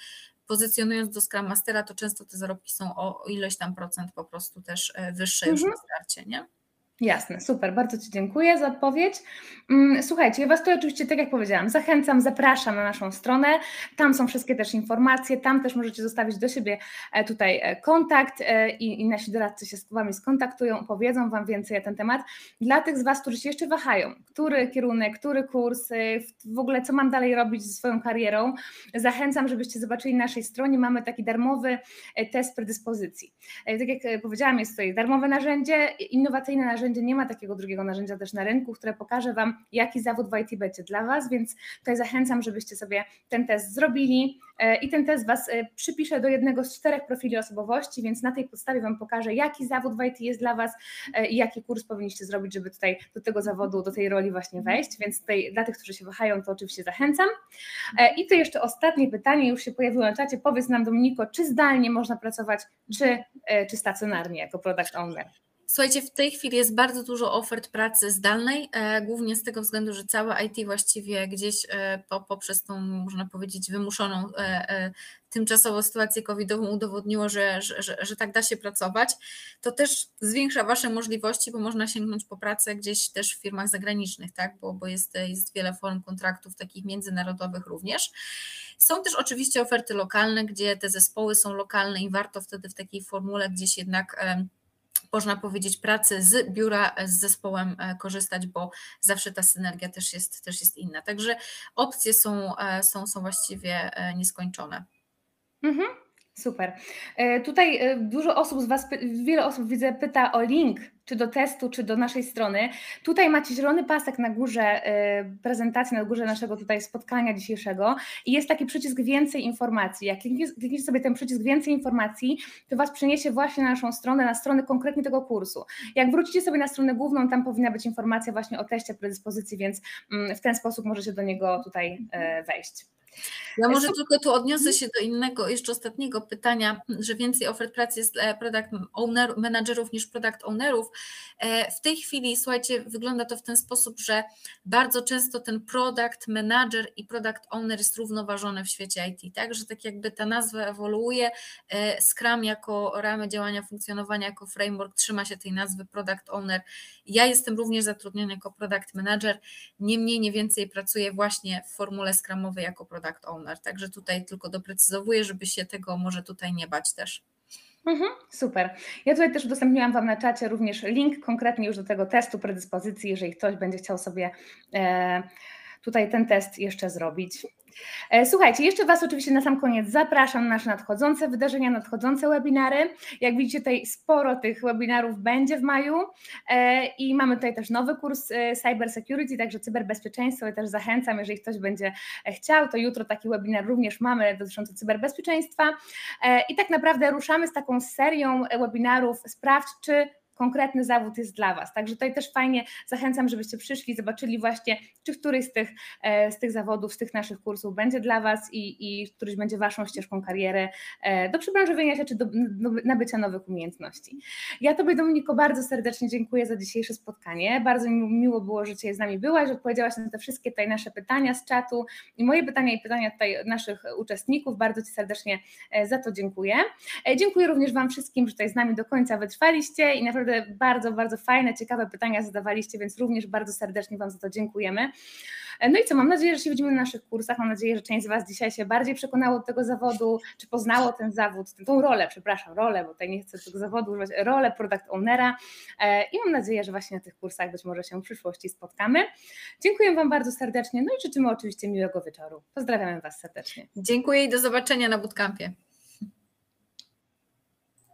pozycjonując do Scrum Mastera, to często te zarobki są o ilość tam procent po prostu też wyższe już mhm. na starcie, nie? Jasne, super, bardzo Ci dziękuję za odpowiedź. Mm, słuchajcie, ja Was tu oczywiście, tak jak powiedziałam, zachęcam, zapraszam na naszą stronę. Tam są wszystkie też informacje, tam też możecie zostawić do siebie e, tutaj e, kontakt e, i, i nasi doradcy się z Wami skontaktują, opowiedzą Wam więcej na ten temat. Dla tych z Was, którzy się jeszcze wahają, który kierunek, który kurs, w ogóle co mam dalej robić ze swoją karierą, zachęcam, żebyście zobaczyli na naszej stronie, mamy taki darmowy test predyspozycji. Tak jak powiedziałam, jest to darmowe narzędzie, innowacyjne narzędzie, narzędzie, nie ma takiego drugiego narzędzia też na rynku, które pokaże Wam, jaki zawód w IT będzie dla Was, więc tutaj zachęcam, żebyście sobie ten test zrobili e, i ten test Was e, przypisze do jednego z czterech profili osobowości, więc na tej podstawie Wam pokażę, jaki zawód w IT jest dla Was e, i jaki kurs powinniście zrobić, żeby tutaj do tego zawodu, do tej roli właśnie wejść, więc tutaj dla tych, którzy się wahają, to oczywiście zachęcam. I to jeszcze ostatnie pytanie, już się pojawiło na czacie, powiedz nam Dominiko, czy zdalnie można pracować, czy, czy stacjonarnie jako product owner? Słuchajcie, w tej chwili jest bardzo dużo ofert pracy zdalnej, e, głównie z tego względu, że całe IT właściwie gdzieś e, po, poprzez tą, można powiedzieć, wymuszoną e, tymczasowo sytuację covidową udowodniło, że, że, że, że, tak da się pracować. To też zwiększa Wasze możliwości, bo można sięgnąć po pracę gdzieś też w firmach zagranicznych, tak? bo, bo jest, jest wiele form kontraktów takich międzynarodowych również. Są też oczywiście oferty lokalne, gdzie te zespoły są lokalne i warto wtedy w takiej formule gdzieś jednak można powiedzieć, pracy z biura z zespołem e, korzystać, bo zawsze ta synergia też jest, też jest inna. Także opcje są, e, są, są właściwie e, nieskończone. Mhm. Super. Tutaj dużo osób z Was, wiele osób widzę, pyta o link czy do testu, czy do naszej strony. Tutaj macie zielony pasek na górze prezentacji, na górze naszego tutaj spotkania dzisiejszego i jest taki przycisk więcej informacji. Jak klikniecie sobie ten przycisk więcej informacji, to Was przeniesie właśnie na naszą stronę, na stronę konkretnie tego kursu. Jak wrócicie sobie na stronę główną, tam powinna być informacja właśnie o teście predyspozycji, więc mm, w ten sposób możecie do niego tutaj wejść. Ja może tylko tu odniosę się do innego, jeszcze ostatniego pytania, że więcej ofert pracy jest e, product owner, managerów niż product ownerów. E, w tej chwili, słuchajcie, wygląda to w ten sposób, że bardzo często ten product manager i product owner jest równoważony w świecie IT, tak, że tak jakby ta nazwa ewoluuje, e, Scrum jako ramy działania, funkcjonowania, jako framework trzyma się tej nazwy product owner. Ja jestem również zatrudniony jako product manager, nie mniej, nie więcej pracuję właśnie w formule Scrumowej jako product owner. Także tutaj tylko doprecyzowuję, żeby się tego może tutaj nie bać też. Mhm, super. Ja tutaj też udostępniłam Wam na czacie również link konkretnie już do tego testu predyspozycji, jeżeli ktoś będzie chciał sobie e, tutaj ten test jeszcze zrobić. E, słuchajcie, jeszcze Was oczywiście na sam koniec zapraszam na nasze nadchodzące wydarzenia, nadchodzące webinary. Jak widzicie, tutaj sporo tych webinarów będzie w maju e, i mamy tutaj też nowy kurs e, Cyber Security, także cyberbezpieczeństwo. Ja też zachęcam, jeżeli ktoś będzie chciał, to jutro taki webinar również mamy dotyczący cyberbezpieczeństwa. I tak naprawdę ruszamy z taką serią webinarów. Sprawdź, czy konkretny zawód jest dla Was. Także tutaj też fajnie zachęcam, żebyście przyszli, zobaczyli właśnie, czy któryś z tych, e, z tych zawodów, z tych naszych kursów będzie dla Was i, i któryś będzie Waszą ścieżką kariery e, do przebranżowienia się, czy do, nabycia nowych umiejętności. Ja Tobie, Dominiko, bardzo serdecznie dziękuję za dzisiejsze spotkanie. Bardzo mi miło było, że Cię z nami byłaś, że odpowiedziałaś na te wszystkie tutaj nasze pytania z czatu i moje pytania i pytania tutaj naszych uczestników. Bardzo Ci serdecznie e, za to dziękuję. Dziękuję również Wam wszystkim, że tutaj z nami do końca wytrwaliście i naprawdę naprawdę bardzo, bardzo fajne, ciekawe pytania zadawaliście, więc również bardzo serdecznie Wam za to dziękujemy. No i co, mam nadzieję, że się widzimy na naszych kursach. Mam nadzieję, że część z Was dzisiaj się bardziej przekonało do tego zawodu, czy poznało ten zawód, tą rolę, przepraszam, rolę, bo tutaj nie chcę tego zawodu używać, rolę product ownera. E, I mam nadzieję, że właśnie na tych kursach być może się w przyszłości spotkamy. Dziękuję Wam bardzo serdecznie, no i życzymy oczywiście miłego wieczoru. Pozdrawiamy Was serdecznie. Dziękuję i do zobaczenia na bootcampie.